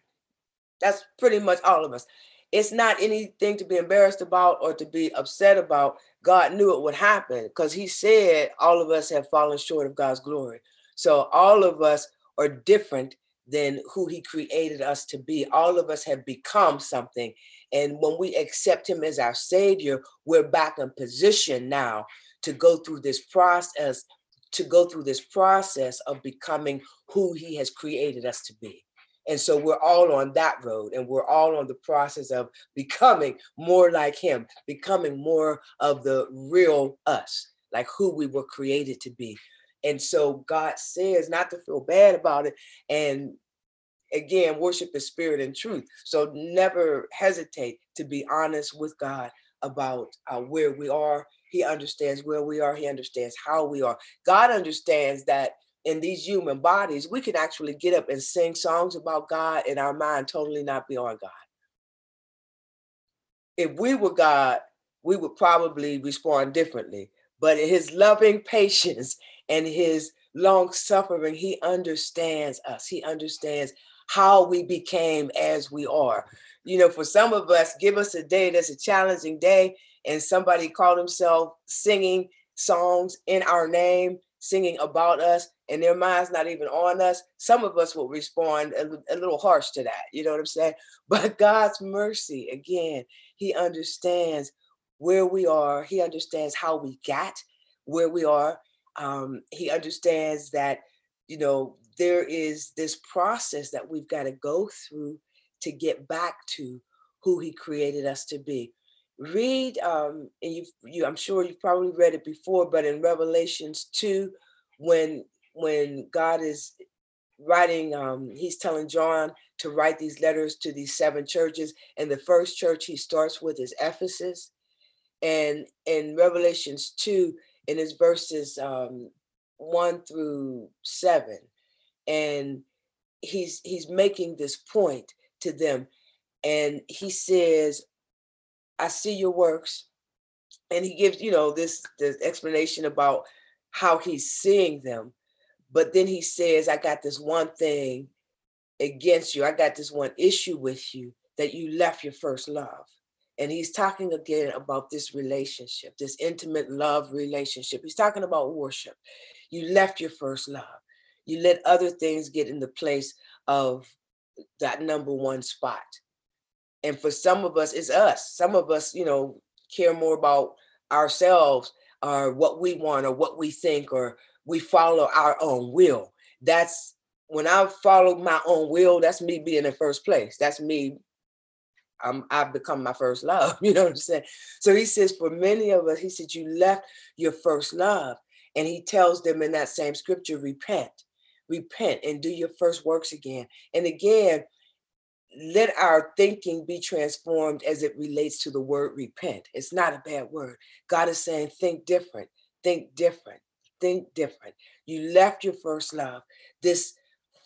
that's pretty much all of us. It's not anything to be embarrassed about or to be upset about. God knew it would happen because He said all of us have fallen short of God's glory. So all of us are different than who he created us to be. All of us have become something. And when we accept him as our savior, we're back in position now to go through this process, to go through this process of becoming who he has created us to be. And so we're all on that road and we're all on the process of becoming more like him, becoming more of the real us, like who we were created to be. And so God says not to feel bad about it. And again, worship the spirit and truth. So never hesitate to be honest with God about uh, where we are. He understands where we are, He understands how we are. God understands that in these human bodies, we can actually get up and sing songs about God and our mind totally not be on God. If we were God, we would probably respond differently. But in his loving [laughs] patience and his long suffering, he understands us. He understands how we became as we are. You know, for some of us, give us a day that's a challenging day, and somebody called himself singing songs in our name, singing about us, and their mind's not even on us. Some of us will respond a, a little harsh to that. You know what I'm saying? [laughs] But God's mercy, again, He understands where we are. He understands how we got where we are. Um, he understands that, you know, there is this process that we've got to go through to get back to who he created us to be. Read, um, and you've, you, I'm sure you've probably read it before, but in Revelations 2, when when God is writing, um, he's telling John to write these letters to these seven churches. And the first church he starts with is Ephesus. And in Revelations 2, in his verses um, 1 through 7, and he's he's making this point to them and he says i see your works and he gives you know this this explanation about how he's seeing them but then he says i got this one thing against you. I got this one issue with you that you left your first love. And he's talking again about this relationship this intimate love relationship. He's talking about worship. You left your first love. You let other things get in the place of that number one spot. And for some of us, it's us. Some of us, you know, care more about ourselves or what we want or what we think or we follow our own will. That's when I follow my own will, that's me being in first place. That's me. I'm, I've become my first love. [laughs] You know what I'm saying? So he says, for many of us, he said, you left your first love. And he tells them in that same scripture, repent repent and do your first works again. And again, let our thinking be transformed as it relates to the word repent. It's not a bad word. God is saying, think different, think different, think different. You left your first love. This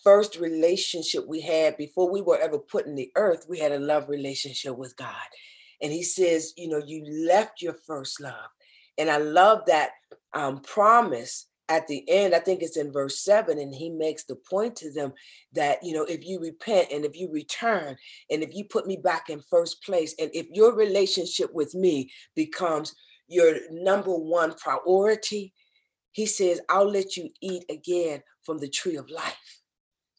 first relationship we had before we were ever put in the earth, we had a love relationship with God. And he says, you know, you left your first love. And I love that um, promise at the end, I think it's in verse seven, and he makes the point to them that, you know, if you repent and if you return and if you put me back in first place, and if your relationship with me becomes your number one priority, he says, I'll let you eat again from the tree of life,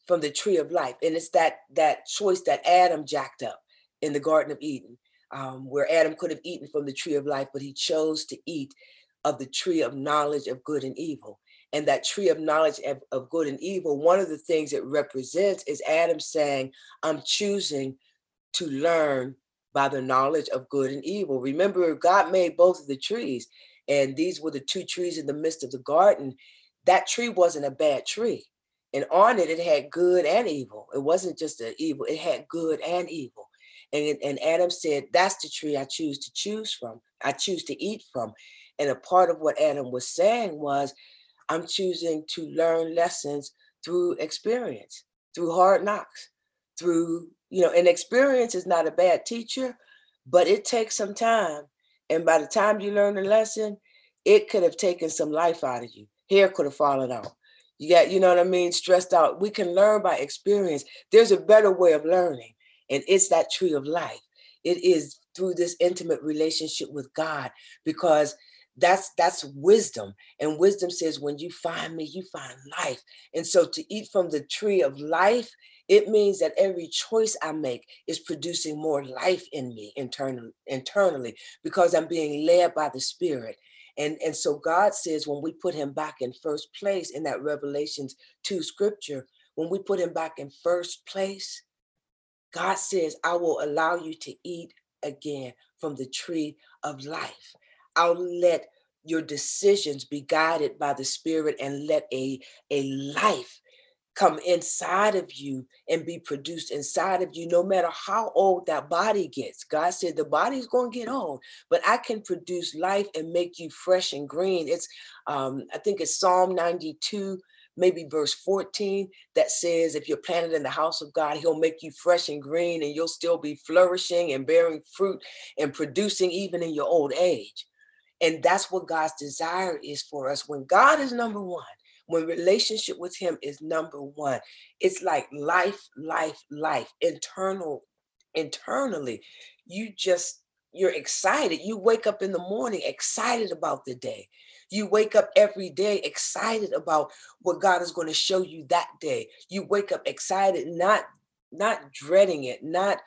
from the tree of life. And it's that that choice that Adam jacked up in the Garden of Eden, um, where Adam could have eaten from the tree of life, but he chose to eat of the tree of knowledge of good and evil and that tree of knowledge of, of, good and evil, one of the things it represents is Adam saying, I'm choosing to learn by the knowledge of good and evil. Remember, God made both of the trees, and these were the two trees in the midst of the garden. That tree wasn't a bad tree. And on it, it had good and evil. It wasn't just an evil, it had good and evil. And, and Adam said, That's the tree I choose to choose from. I choose to eat from. And a part of what Adam was saying was, I'm choosing to learn lessons through experience, through hard knocks, through, you know, and experience is not a bad teacher, but it takes some time. And by the time you learn the lesson, it could have taken some life out of you. Hair could have fallen out. You got, you know what I mean? Stressed out. We can learn by experience. There's a better way of learning, and it's that tree of life. It is through this intimate relationship with God because that's that's wisdom and wisdom says when you find me you find life and so to eat from the tree of life it means that every choice i make is producing more life in me internally internally because i'm being led by the spirit. And and so god says when we put him back in first place in that revelations 2 scripture when we put him back in first place god says i will allow you to eat again from the tree of life. I'll let your decisions be guided by the Spirit and let a, a life come inside of you and be produced inside of you, no matter how old that body gets. God said the body's going to get old, but I can produce life and make you fresh and green. It's, um, I think it's Psalm 92, maybe verse 14, that says, if you're planted in the house of God, He'll make you fresh and green and you'll still be flourishing and bearing fruit and producing even in your old age. And that's what God's desire is for us. When God is number one, when relationship with Him is number one, it's like life, life, life, internal, internally. You just, you're excited. You wake up in the morning excited about the day. You wake up every day excited about what God is going to show you that day. You wake up excited, not not dreading it, not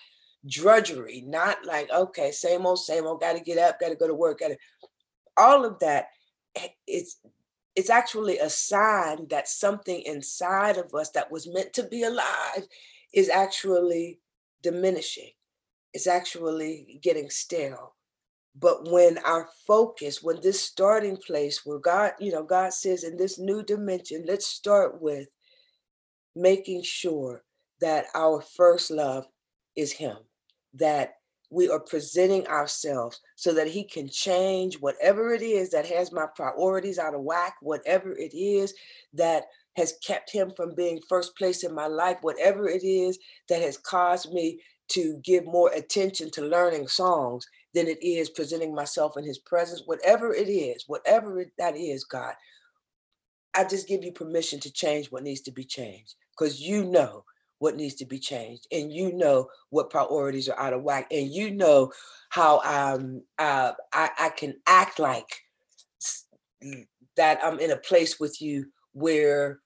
drudgery, not like, okay, same old, same old, gotta get up, gotta go to work, gotta all of that eh, it's it's actually a sign that something inside of us that was meant to be alive is actually diminishing it's actually getting stale. But when our focus when this starting place where god you know god says in this new dimension let's start with making sure that our first love is him that we are presenting ourselves so that he can change whatever it is that has my priorities out of whack, whatever it is that has kept him from being first place in my life, whatever it is that has caused me to give more attention to learning songs than it is presenting myself in his presence, whatever it is, whatever it, that is, God, I just give you permission to change what needs to be changed because you know what needs to be changed and you know what priorities are out of whack and you know how um uh, I, I can act like that i'm in a place with you where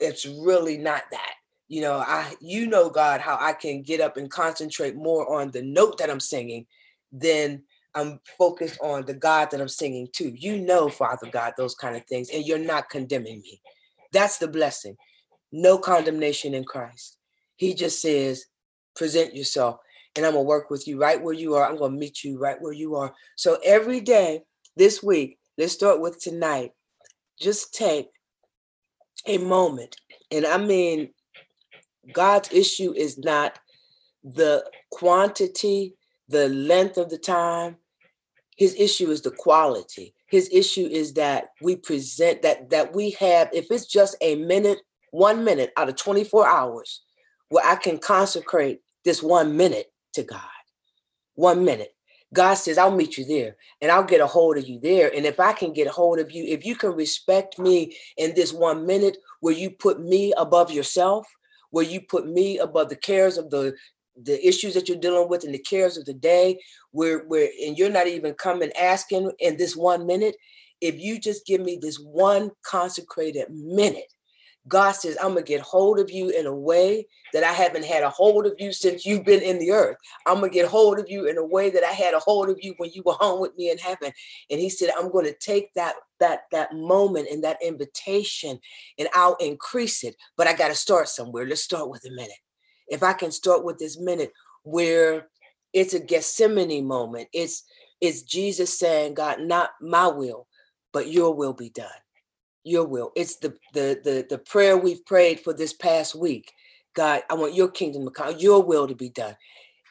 it's really not that. You know i you know god how i can get up and concentrate more on the note that i'm singing than i'm focused on the god that i'm singing to you know father god those kind of things and you're not condemning me. That's the blessing. No condemnation in christ he just says, present yourself and I'm going to work with you right where you are. I'm going to meet you right where you are. So every day this week, let's start with tonight. Just take a moment. And I mean, God's issue is not the quantity, the length of the time. His issue is the quality. His issue is that we present that that we have, if it's just a minute, one minute out of 24 hours, where I can consecrate this one minute to God. One minute. God says, I'll meet you there and I'll get a hold of you there. And if I can get a hold of you, if you can respect me in this one minute where you put me above yourself, where you put me above the cares of the the issues that you're dealing with and the cares of the day, where where and you're not even coming asking in this one minute. If you just give me this one consecrated minute, God says, I'm going to get hold of you in a way that I haven't had a hold of you since you've been in the earth. I'm going to get hold of you in a way that I had a hold of you when you were home with me in heaven. And he said, I'm going to take that that that moment and that invitation and I'll increase it. But I got to start somewhere. Let's start with a minute. If I can start with this minute where it's a Gethsemane moment, it's it's Jesus saying, God, not my will, but your will be done your will. It's the the the the prayer we've prayed for this past week. God, I want your kingdom to come, your will to be done.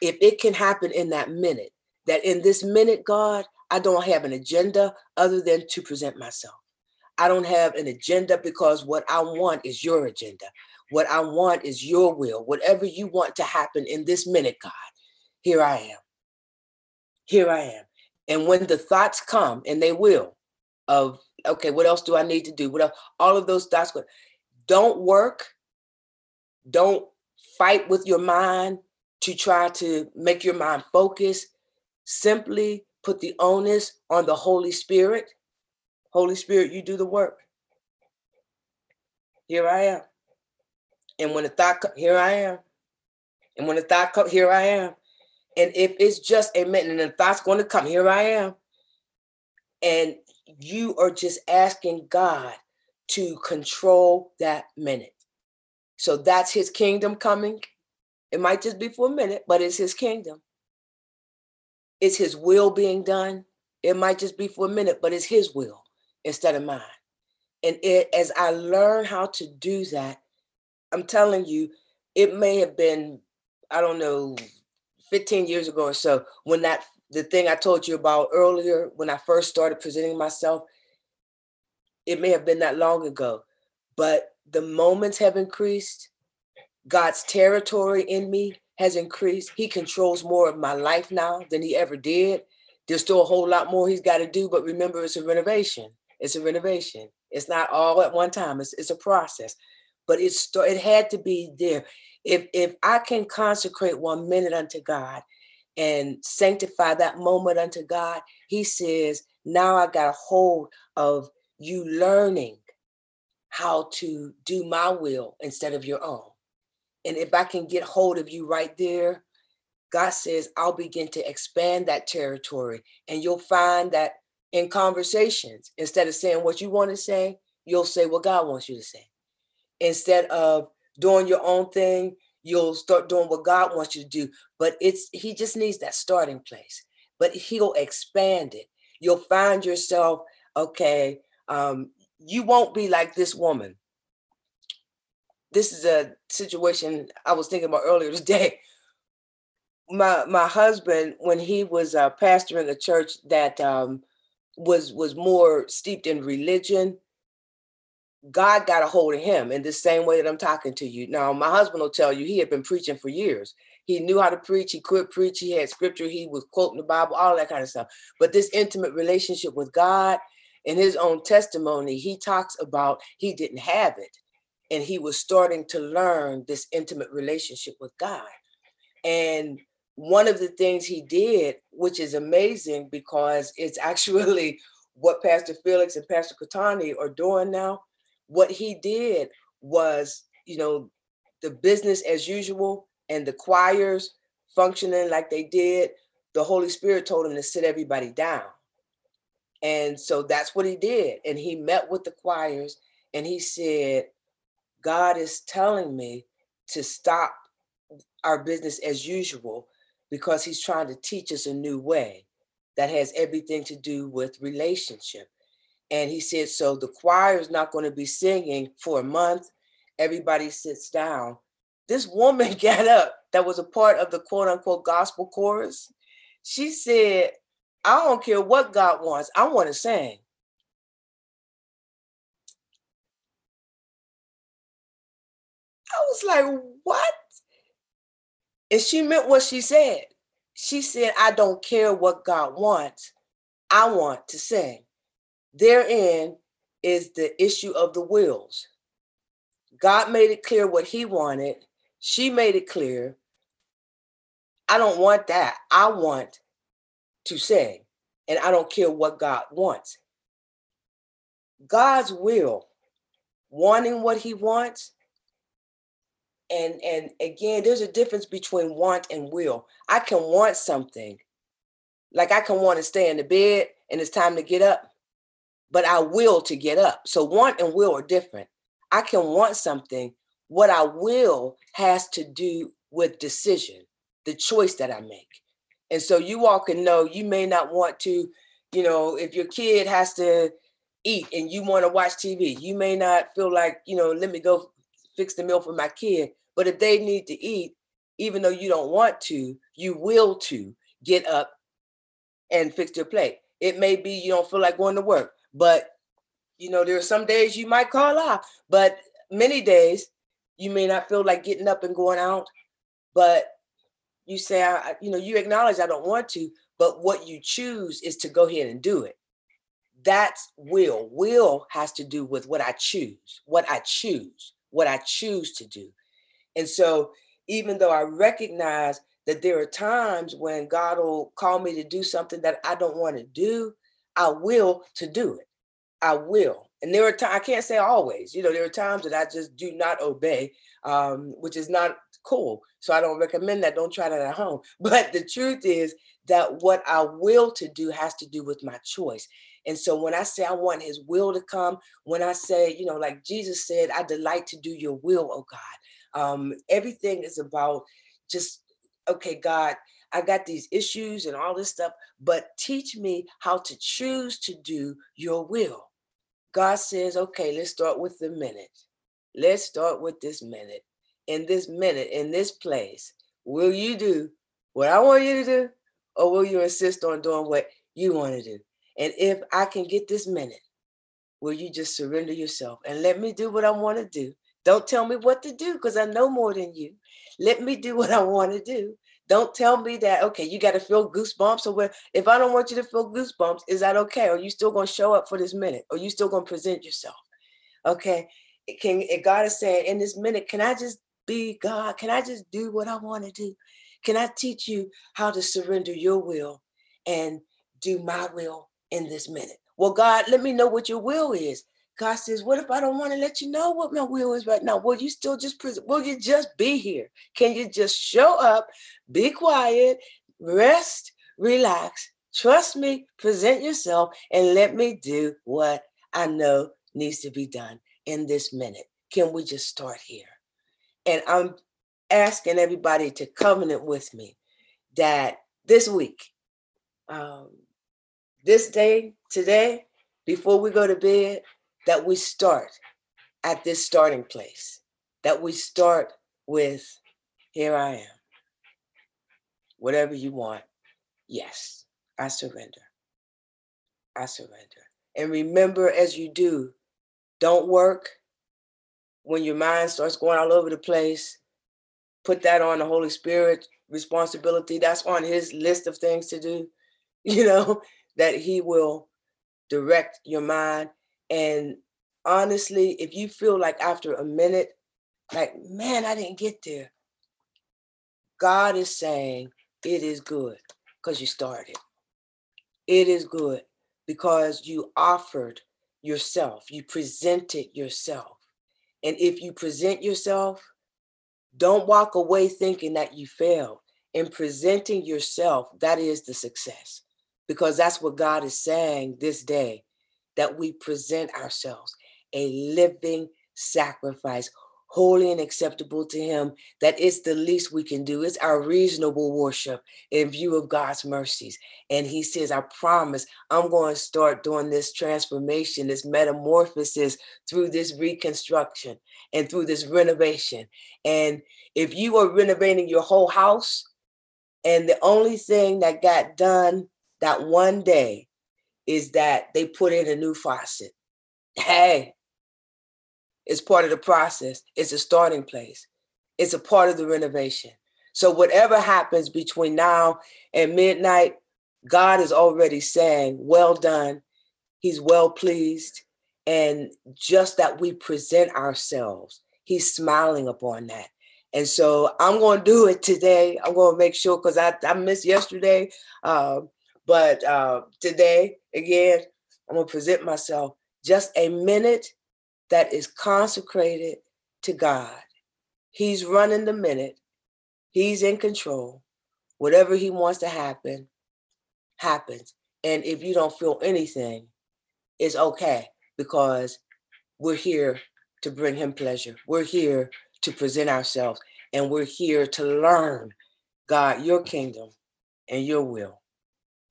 If it can happen in that minute, that in this minute, God, I don't have an agenda other than to present myself. I don't have an agenda because what I want is your agenda. What I want is your will. Whatever you want to happen in this minute, God, here I am. Here I am. And when the thoughts come, and they will, of okay, what else do I need to do? What else? All of those dots. Don't work. Don't fight with your mind to try to make your mind focus. Simply put the onus on the Holy Spirit. Holy Spirit, you do the work. Here I am. And when the thought, here I am. And when the thought comes, here I am. And if it's just a minute and the thought's going to come, here I am. And you are just asking God to control that minute. So that's his kingdom coming. It might just be for a minute, but it's his kingdom. It's his will being done. It might just be for a minute, but it's his will instead of mine. And it, as I learn how to do that, I'm telling you, it may have been, I don't know, 15 years ago or so when that the thing I told you about earlier when I first started presenting myself, it may have been that long ago, but the moments have increased. God's territory in me has increased. He controls more of my life now than he ever did. There's still a whole lot more he's got to do, but remember, it's a renovation. It's a renovation. It's not all at one time. It's, it's a process, but it's it had to be there. If if I can consecrate one minute unto God, and sanctify that moment unto God, he says, now I got a hold of you learning how to do my will instead of your own. And if I can get hold of you right there, God says, I'll begin to expand that territory. And you'll find that in conversations, instead of saying what you want to say, you'll say what God wants you to say. Instead of doing your own thing, you'll start doing what God wants you to do. But it's he just needs that starting place. But he'll expand it. You'll find yourself, okay, um, you won't be like this woman. This is a situation I was thinking about earlier today. [laughs] My my husband, when he was uh, pastoring a church that um, was was more steeped in religion, God got a hold of him in the same way that I'm talking to you. Now, my husband will tell you he had been preaching for years. He knew how to preach, he could preach, he had scripture, he was quoting the Bible, all that kind of stuff. But this intimate relationship with God, in his own testimony, he talks about he didn't have it. And he was starting to learn this intimate relationship with God. And one of the things he did, which is amazing because it's [laughs] actually what Pastor Felix and Pastor Katani are doing now what he did was, you know, the business as usual and the choirs functioning like they did, the Holy Spirit told him to sit everybody down. And so that's what he did. And he met with the choirs and he said, God is telling me to stop our business as usual because he's trying to teach us a new way that has everything to do with relationship. And he said, so the choir is not going to be singing for a month. Everybody sits down this woman [laughs] got up that was a part of the quote unquote gospel chorus. She said, I don't care what God wants, I want to sing. I was like, what? And she meant what she said. She said, I don't care what God wants, I want to sing. Therein is the issue of the wills. God made it clear what he wanted. She made it clear. I don't want that. I want to sing, and I don't care what God wants. God's will, wanting what he wants, and and again, there's a difference between want and will. I can want something, like I can want to stay in the bed and it's time to get up, but I will to get up. So want and will are different. I can want something. What I will has to do with decision, the choice that I make. And so you all can know you may not want to, you know, if your kid has to eat and you want to watch TV, you may not feel like, you know, let me go fix the meal for my kid. But if they need to eat, even though you don't want to, you will to get up and fix their plate. It may be you don't feel like going to work, but you know, there are some days you might call off, but many days you may not feel like getting up and going out, but you say, I, you know, you acknowledge I don't want to, but what you choose is to go ahead and do it. That's will. Will has to do with what I choose, what I choose, what I choose to do. And so, even though I recognize that there are times when God will call me to do something that I don't want to do, I will to do it. I will. And there are times I can't say always. You know, there are times that I just do not obey, um, which is not cool. So I don't recommend that. Don't try that at home. [laughs] But the truth is that what I will to do has to do with my choice. And so when I say I want his will to come, when I say, you know, like Jesus said, I delight to do your will, oh God. Um, everything is about just, okay, God, I got these issues and all this stuff, but teach me how to choose to do your will. God says, okay, let's start with the minute. Let's start with this minute. In this minute, in this place, will you do what I want you to do, or will you insist on doing what you want to do? And if I can get this minute, will you just surrender yourself and let me do what I want to do? Don't tell me what to do because I know more than you. Let me do what I want to do. Don't tell me that, okay, you got to feel goosebumps. Or if I don't want you to feel goosebumps, is that okay? Are you still going to show up for this minute? Are you still going to present yourself? Okay. Can God is saying in this minute, can I just be God? Can I just do what I want to do? Can I teach you how to surrender your will and do my will in this minute? Well, God, let me know what your will is. God says, What if I don't want to let you know what my will is right now? Will you still just present? Will you just be here? Can you just show up, be quiet, rest, relax, trust me, present yourself, and let me do what I know needs to be done in this minute? Can we just start here? And I'm asking everybody to covenant with me that this week, um, this day, today, before we go to bed, that we start at this starting place, that we start with, here I am. Whatever you want, yes, I surrender. I surrender. And remember, as you do, don't work when your mind starts going all over the place. Put that on the Holy Spirit responsibility. That's on his list of things to do, [laughs] you know, that he will direct your mind and honestly, if you feel like after a minute, like, man, I didn't get there, God is saying it is good because you started. It is good because you offered yourself, you presented yourself. And if you present yourself, don't walk away thinking that you failed. In presenting yourself, that is the success because that's what God is saying this day that we present ourselves a living sacrifice, holy and acceptable to him that it's the least we can do. It's our reasonable worship in view of god's mercies. And he says i promise i'm going to start doing this transformation this metamorphosis through this reconstruction and through this renovation. And if you are renovating your whole house and the only thing that got done that one day is that they put in a new faucet hey it's part of the process. It's a starting place. It's a part of the renovation. So whatever happens between now and midnight, God is already saying, well done. He's well pleased. And just that we present ourselves, he's smiling upon that. And so I'm going to do it today. I'm going to make sure because I, I missed yesterday. Uh, but uh, today, again, I'm going to present myself just a minute that is consecrated to God. He's running the minute, He's in control. Whatever He wants to happen, happens. And if you don't feel anything, it's okay because we're here to bring Him pleasure. We're here to present ourselves and we're here to learn God, your kingdom and your will.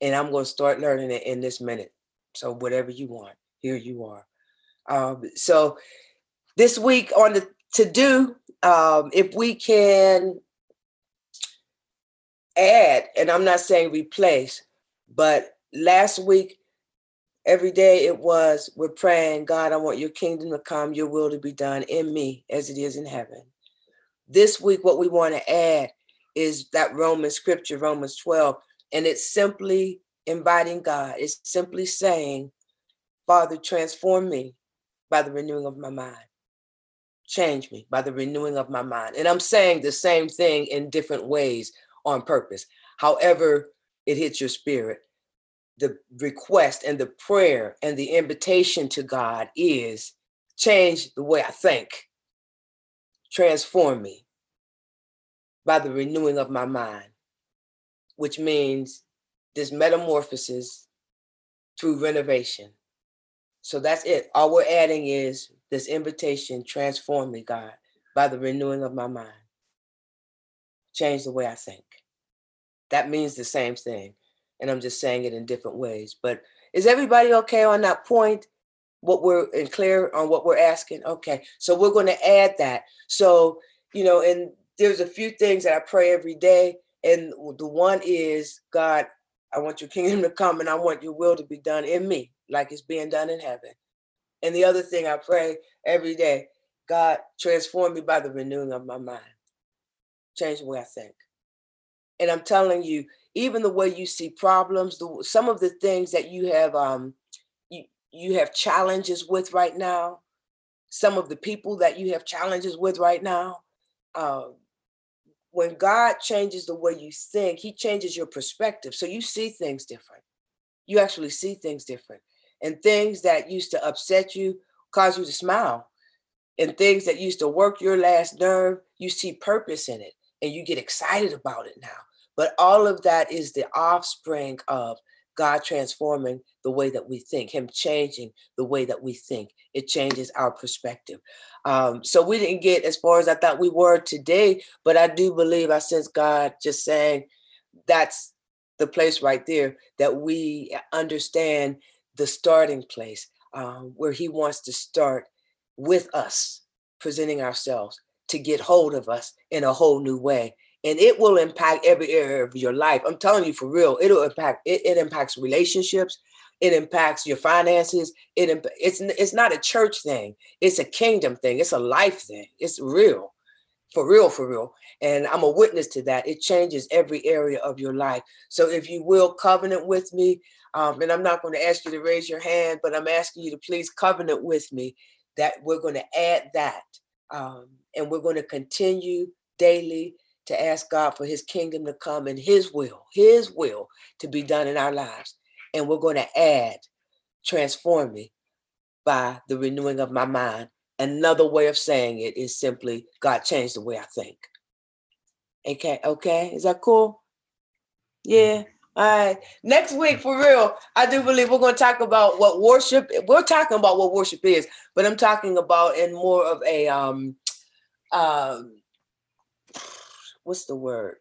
And I'm going to start learning it in this minute. So, whatever you want, here you are. Um, so this week on the to do, um, if we can add, and I'm not saying replace, but last week, every day it was, we're praying, God, I want your kingdom to come, your will to be done in me as it is in heaven. This week, what we want to add is that Roman scripture, Romans 12, and it's simply inviting God. It's simply saying, Father, transform me by the renewing of my mind. Change me by the renewing of my mind. And I'm saying the same thing in different ways on purpose. However, it hits your spirit. The request and the prayer and the invitation to God is change the way I think, transform me by the renewing of my mind, which means this metamorphosis through renovation so that's it. All we're adding is this invitation, transform me, God, by the renewing of my mind. Change the way I think. That means the same thing. And I'm just saying it in different ways. But is everybody okay on that point? What we're and clear on what we're asking? Okay. So we're going to add that. So, you know, and there's a few things that I pray every day. And the one is, God, I want your kingdom to come and I want your will to be done in me like it's being done in heaven. And the other thing I pray every day, God, transform me by the renewing of my mind. Change the way I think. And I'm telling you, even the way you see problems, the, some of the things that you have um you, you have challenges with right now, some of the people that you have challenges with right now, uh, when God changes the way you think, He changes your perspective. So you see things different. You actually see things different and things that used to upset you cause you to smile and things that used to work your last nerve you see purpose in it and you get excited about it now but all of that is the offspring of god transforming the way that we think him changing the way that we think it changes our perspective um, so we didn't get as far as i thought we were today but i do believe i sense god just saying that's the place right there that we understand the starting place um, where he wants to start with us, presenting ourselves to get hold of us in a whole new way. And it will impact every area of your life. I'm telling you for real, it'll impact, it, it impacts relationships, it impacts your finances. It it's it's not a church thing. It's a kingdom thing. It's a life thing. It's real, for real, for real. And I'm a witness to that. It changes every area of your life. So if you will covenant with me, um, and I'm not going to ask you to raise your hand, but I'm asking you to please covenant with me that we're going to add that. Um, and we're going to continue daily to ask God for his kingdom to come and his will, his will to be done in our lives. And we're going to add, transform me by the renewing of my mind. Another way of saying it is simply God changed the way I think. Okay, okay, is that cool? Yeah. All right. Next week, for real, I do believe we're going to talk about what worship. We're talking about what worship is, but I'm talking about in more of a um um, what's the word?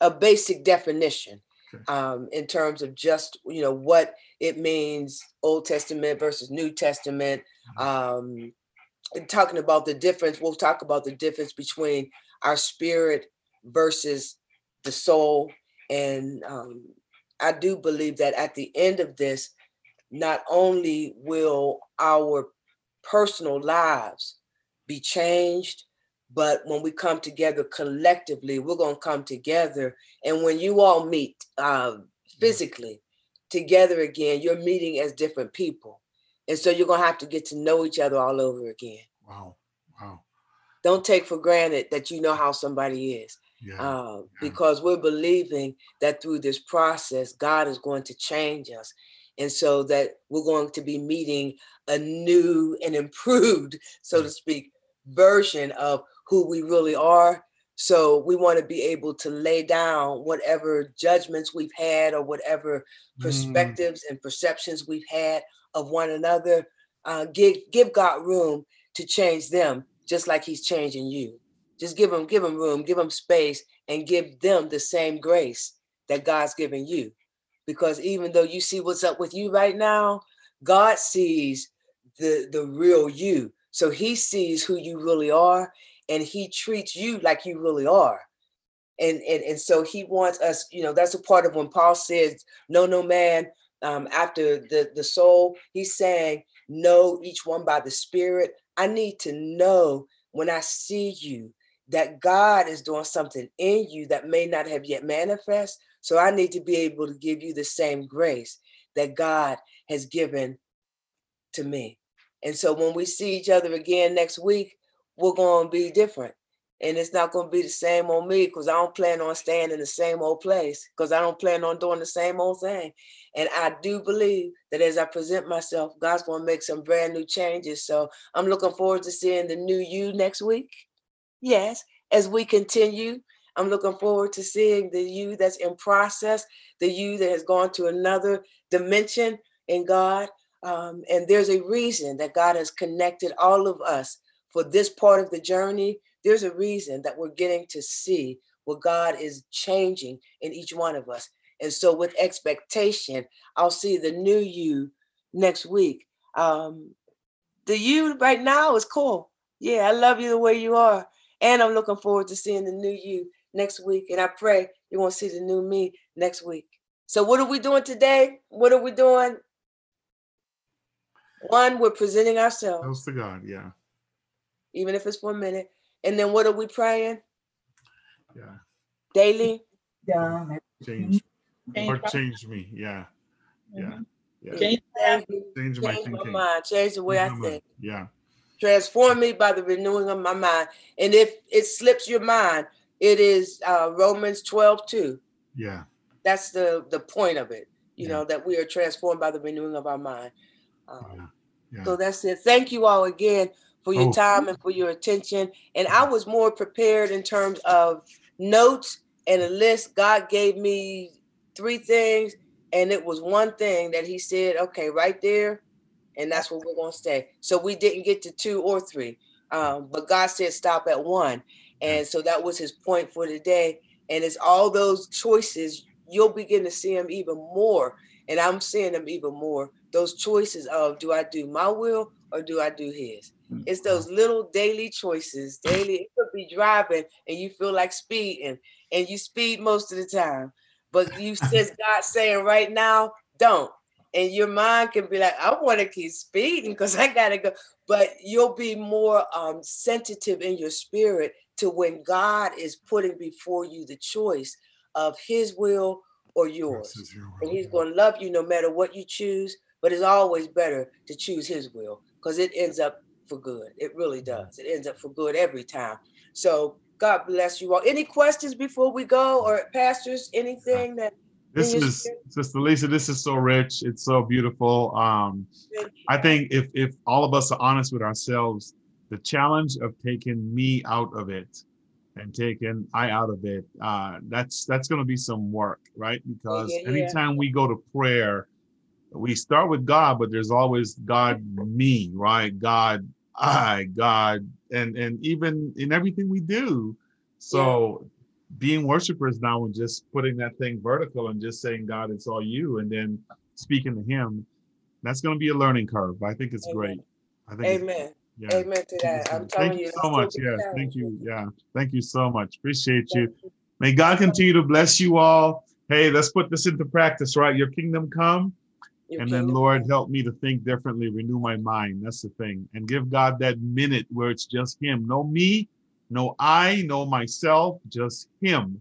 A basic definition
Okay.
um, in terms of just you know what it means, Old Testament versus New Testament. Um, and talking about the difference, we'll talk about the difference between our spirit versus the soul. And um, I do believe that at the end of this, not only will our personal lives be changed, but when we come together collectively, we're going to come together. And when you all meet uh, physically together again, you're meeting as different people. And so you're going to have to get to know each other all over again.
Wow. Wow.
Don't take for granted that you know how somebody is
Yeah.
uh, because we're believing that through this process, God is going to change us. And so that we're going to be meeting a new and improved, so to speak, version of who we really are. So we want to be able to lay down whatever judgments we've had or whatever
Mm,
perspectives and perceptions we've had of one another. Uh, give give God room to change them, just like He's changing you. Just give them give them room, give them space, and give them the same grace that God's giving you. Because even though you see what's up with you right now, God sees the the real you. So He sees who you really are, and He treats you like you really are. And and and so he wants us you know that's a part of when paul says no no man um after the the soul he's saying know each one by the spirit. I need to know when i see you that god is doing something in you that may not have yet manifest. So i need to be able to give you the same grace that god has given to me. And so when we see each other again next week we're going to be different and it's not going to be the same on me because I don't plan on staying in the same old place because I don't plan on doing the same old thing. And I do believe that as I present myself, God's going to make some brand new changes. So I'm looking forward to seeing the new you next week. Yes, as we continue, I'm looking forward to seeing the you that's in process, the you that has gone to another dimension in God. Um, and there's a reason that God has connected all of us for this part of the journey there's a reason that we're getting to see what God is changing in each one of us. And so, with expectation, I'll see the new you next week. Um, the you right now is cool. Yeah, I love you the way you are. And I'm looking forward to seeing the new you next week. And I pray you want to see the new me next week. So, what are we doing today? What are we doing? One, we're presenting ourselves,
Thanks to God. Yeah.
Even if it's for a minute. And then what are we praying?
Yeah.
Daily?
Yeah.
Change
Change
or change me. Yeah. Yeah. Yeah.
Change
Change
my
change my
thinking.
mind, change the way I
Change my mind.
think.
Yeah.
Transform me by the renewing of my mind. And if it slips your mind, it is uh, Romans 12, 2.
Yeah.
That's the, the point of it, you
Yeah.
know, that we are transformed by the renewing of our mind. Um,
Yeah. Yeah.
So that's it. Thank you all again for your
Oh.
time and for your attention. And I was more prepared in terms of notes and a list. God gave me three things, and it was one thing that He said, okay, right there. And that's where we're going to stay. So we didn't get to two or three, um, but God said stop at one. And so that was His point for today. And it's all those choices, you'll begin to see them even more. And I'm seeing them even more. Those choices of do I do my will or do I do His? It's those little daily choices. Daily, it could be driving and you feel like speeding, and you speed most of the time. But you [laughs] says God saying right now, don't. And your mind can be like, I want to keep speeding because I gotta go. But you'll be more um, sensitive in your spirit to when God is putting before you the choice of His will or yours.
Your
And. He's going to love you no matter what you choose. But it's always better to choose His will because it ends up for good. It really does. It ends up for good every time. So God bless you all. Any questions before we go, or pastors? Anything that
This is
spirit?
Sister Lisa. This is so rich. It's so beautiful. Um, I think if if all of us are honest with ourselves, the challenge of taking me out of it and taking I out of it, uh, that's that's going to be some work, right? Because
yeah, yeah.
anytime we go to prayer, we start with God, but there's always God me, right? God I God, and and even in everything we do. So being worshipers now and just putting that thing vertical and just saying, God, it's all you, and then speaking to him, that's gonna be a learning curve. I think it's
Amen.
great. I think
Amen.
yeah.
Amen to that. I'm
Thank you
you.
so much. Yeah, thank you. Yeah, thank you so much. Appreciate you.
You.
May God continue to bless you all. Hey, let's put this into practice, right? Your kingdom come, And then Lord, help me to think differently, renew my mind. That's the thing. And give God that minute where it's just Him. No me, no I, no myself, just Him.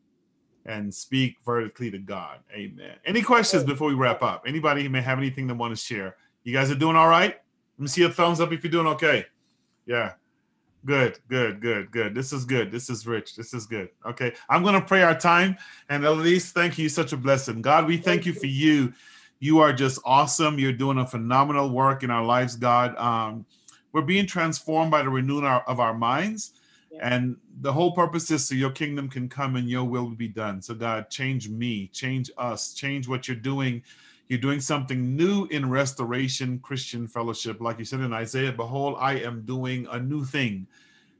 And speak vertically to God. Amen. Any questions
Amen.
before we wrap up? Anybody may have anything they want to share? You guys are doing all right? Let me see a thumbs up if you're doing okay. Yeah. Good, good, good, good. This is good. This is rich. This is good. Okay. I'm going to pray our time. And Elise, thank you. Such a blessing. God, we thank you. for you. You are just awesome. You're doing a phenomenal work in our lives, God. Um, we're being transformed by the renewing our, of our minds.
Yeah.
And the whole purpose is so your kingdom can come and your will be done. So, God, change me, change us, change what you're doing. You're doing something new in Restoration Christian Fellowship. Like you said in Isaiah, behold, I am doing a new thing.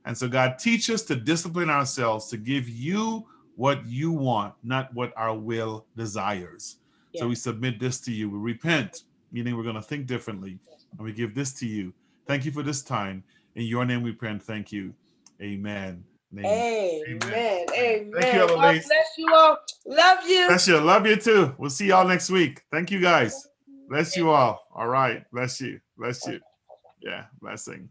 And so, God, teach us to discipline ourselves to give you what you want, not what our will desires. So we submit this to you. We repent, meaning we're going to think differently, and we give this to you. Thank you for this time. In your name we pray and thank you. Amen. amen.
Amen. Amen.
Thank you,
God
Eloise.
bless you all. Love you.
Bless you. Love you too. We'll see y'all next week. Thank you guys. Bless you all. All right. Bless you. Bless you. Yeah. Blessing.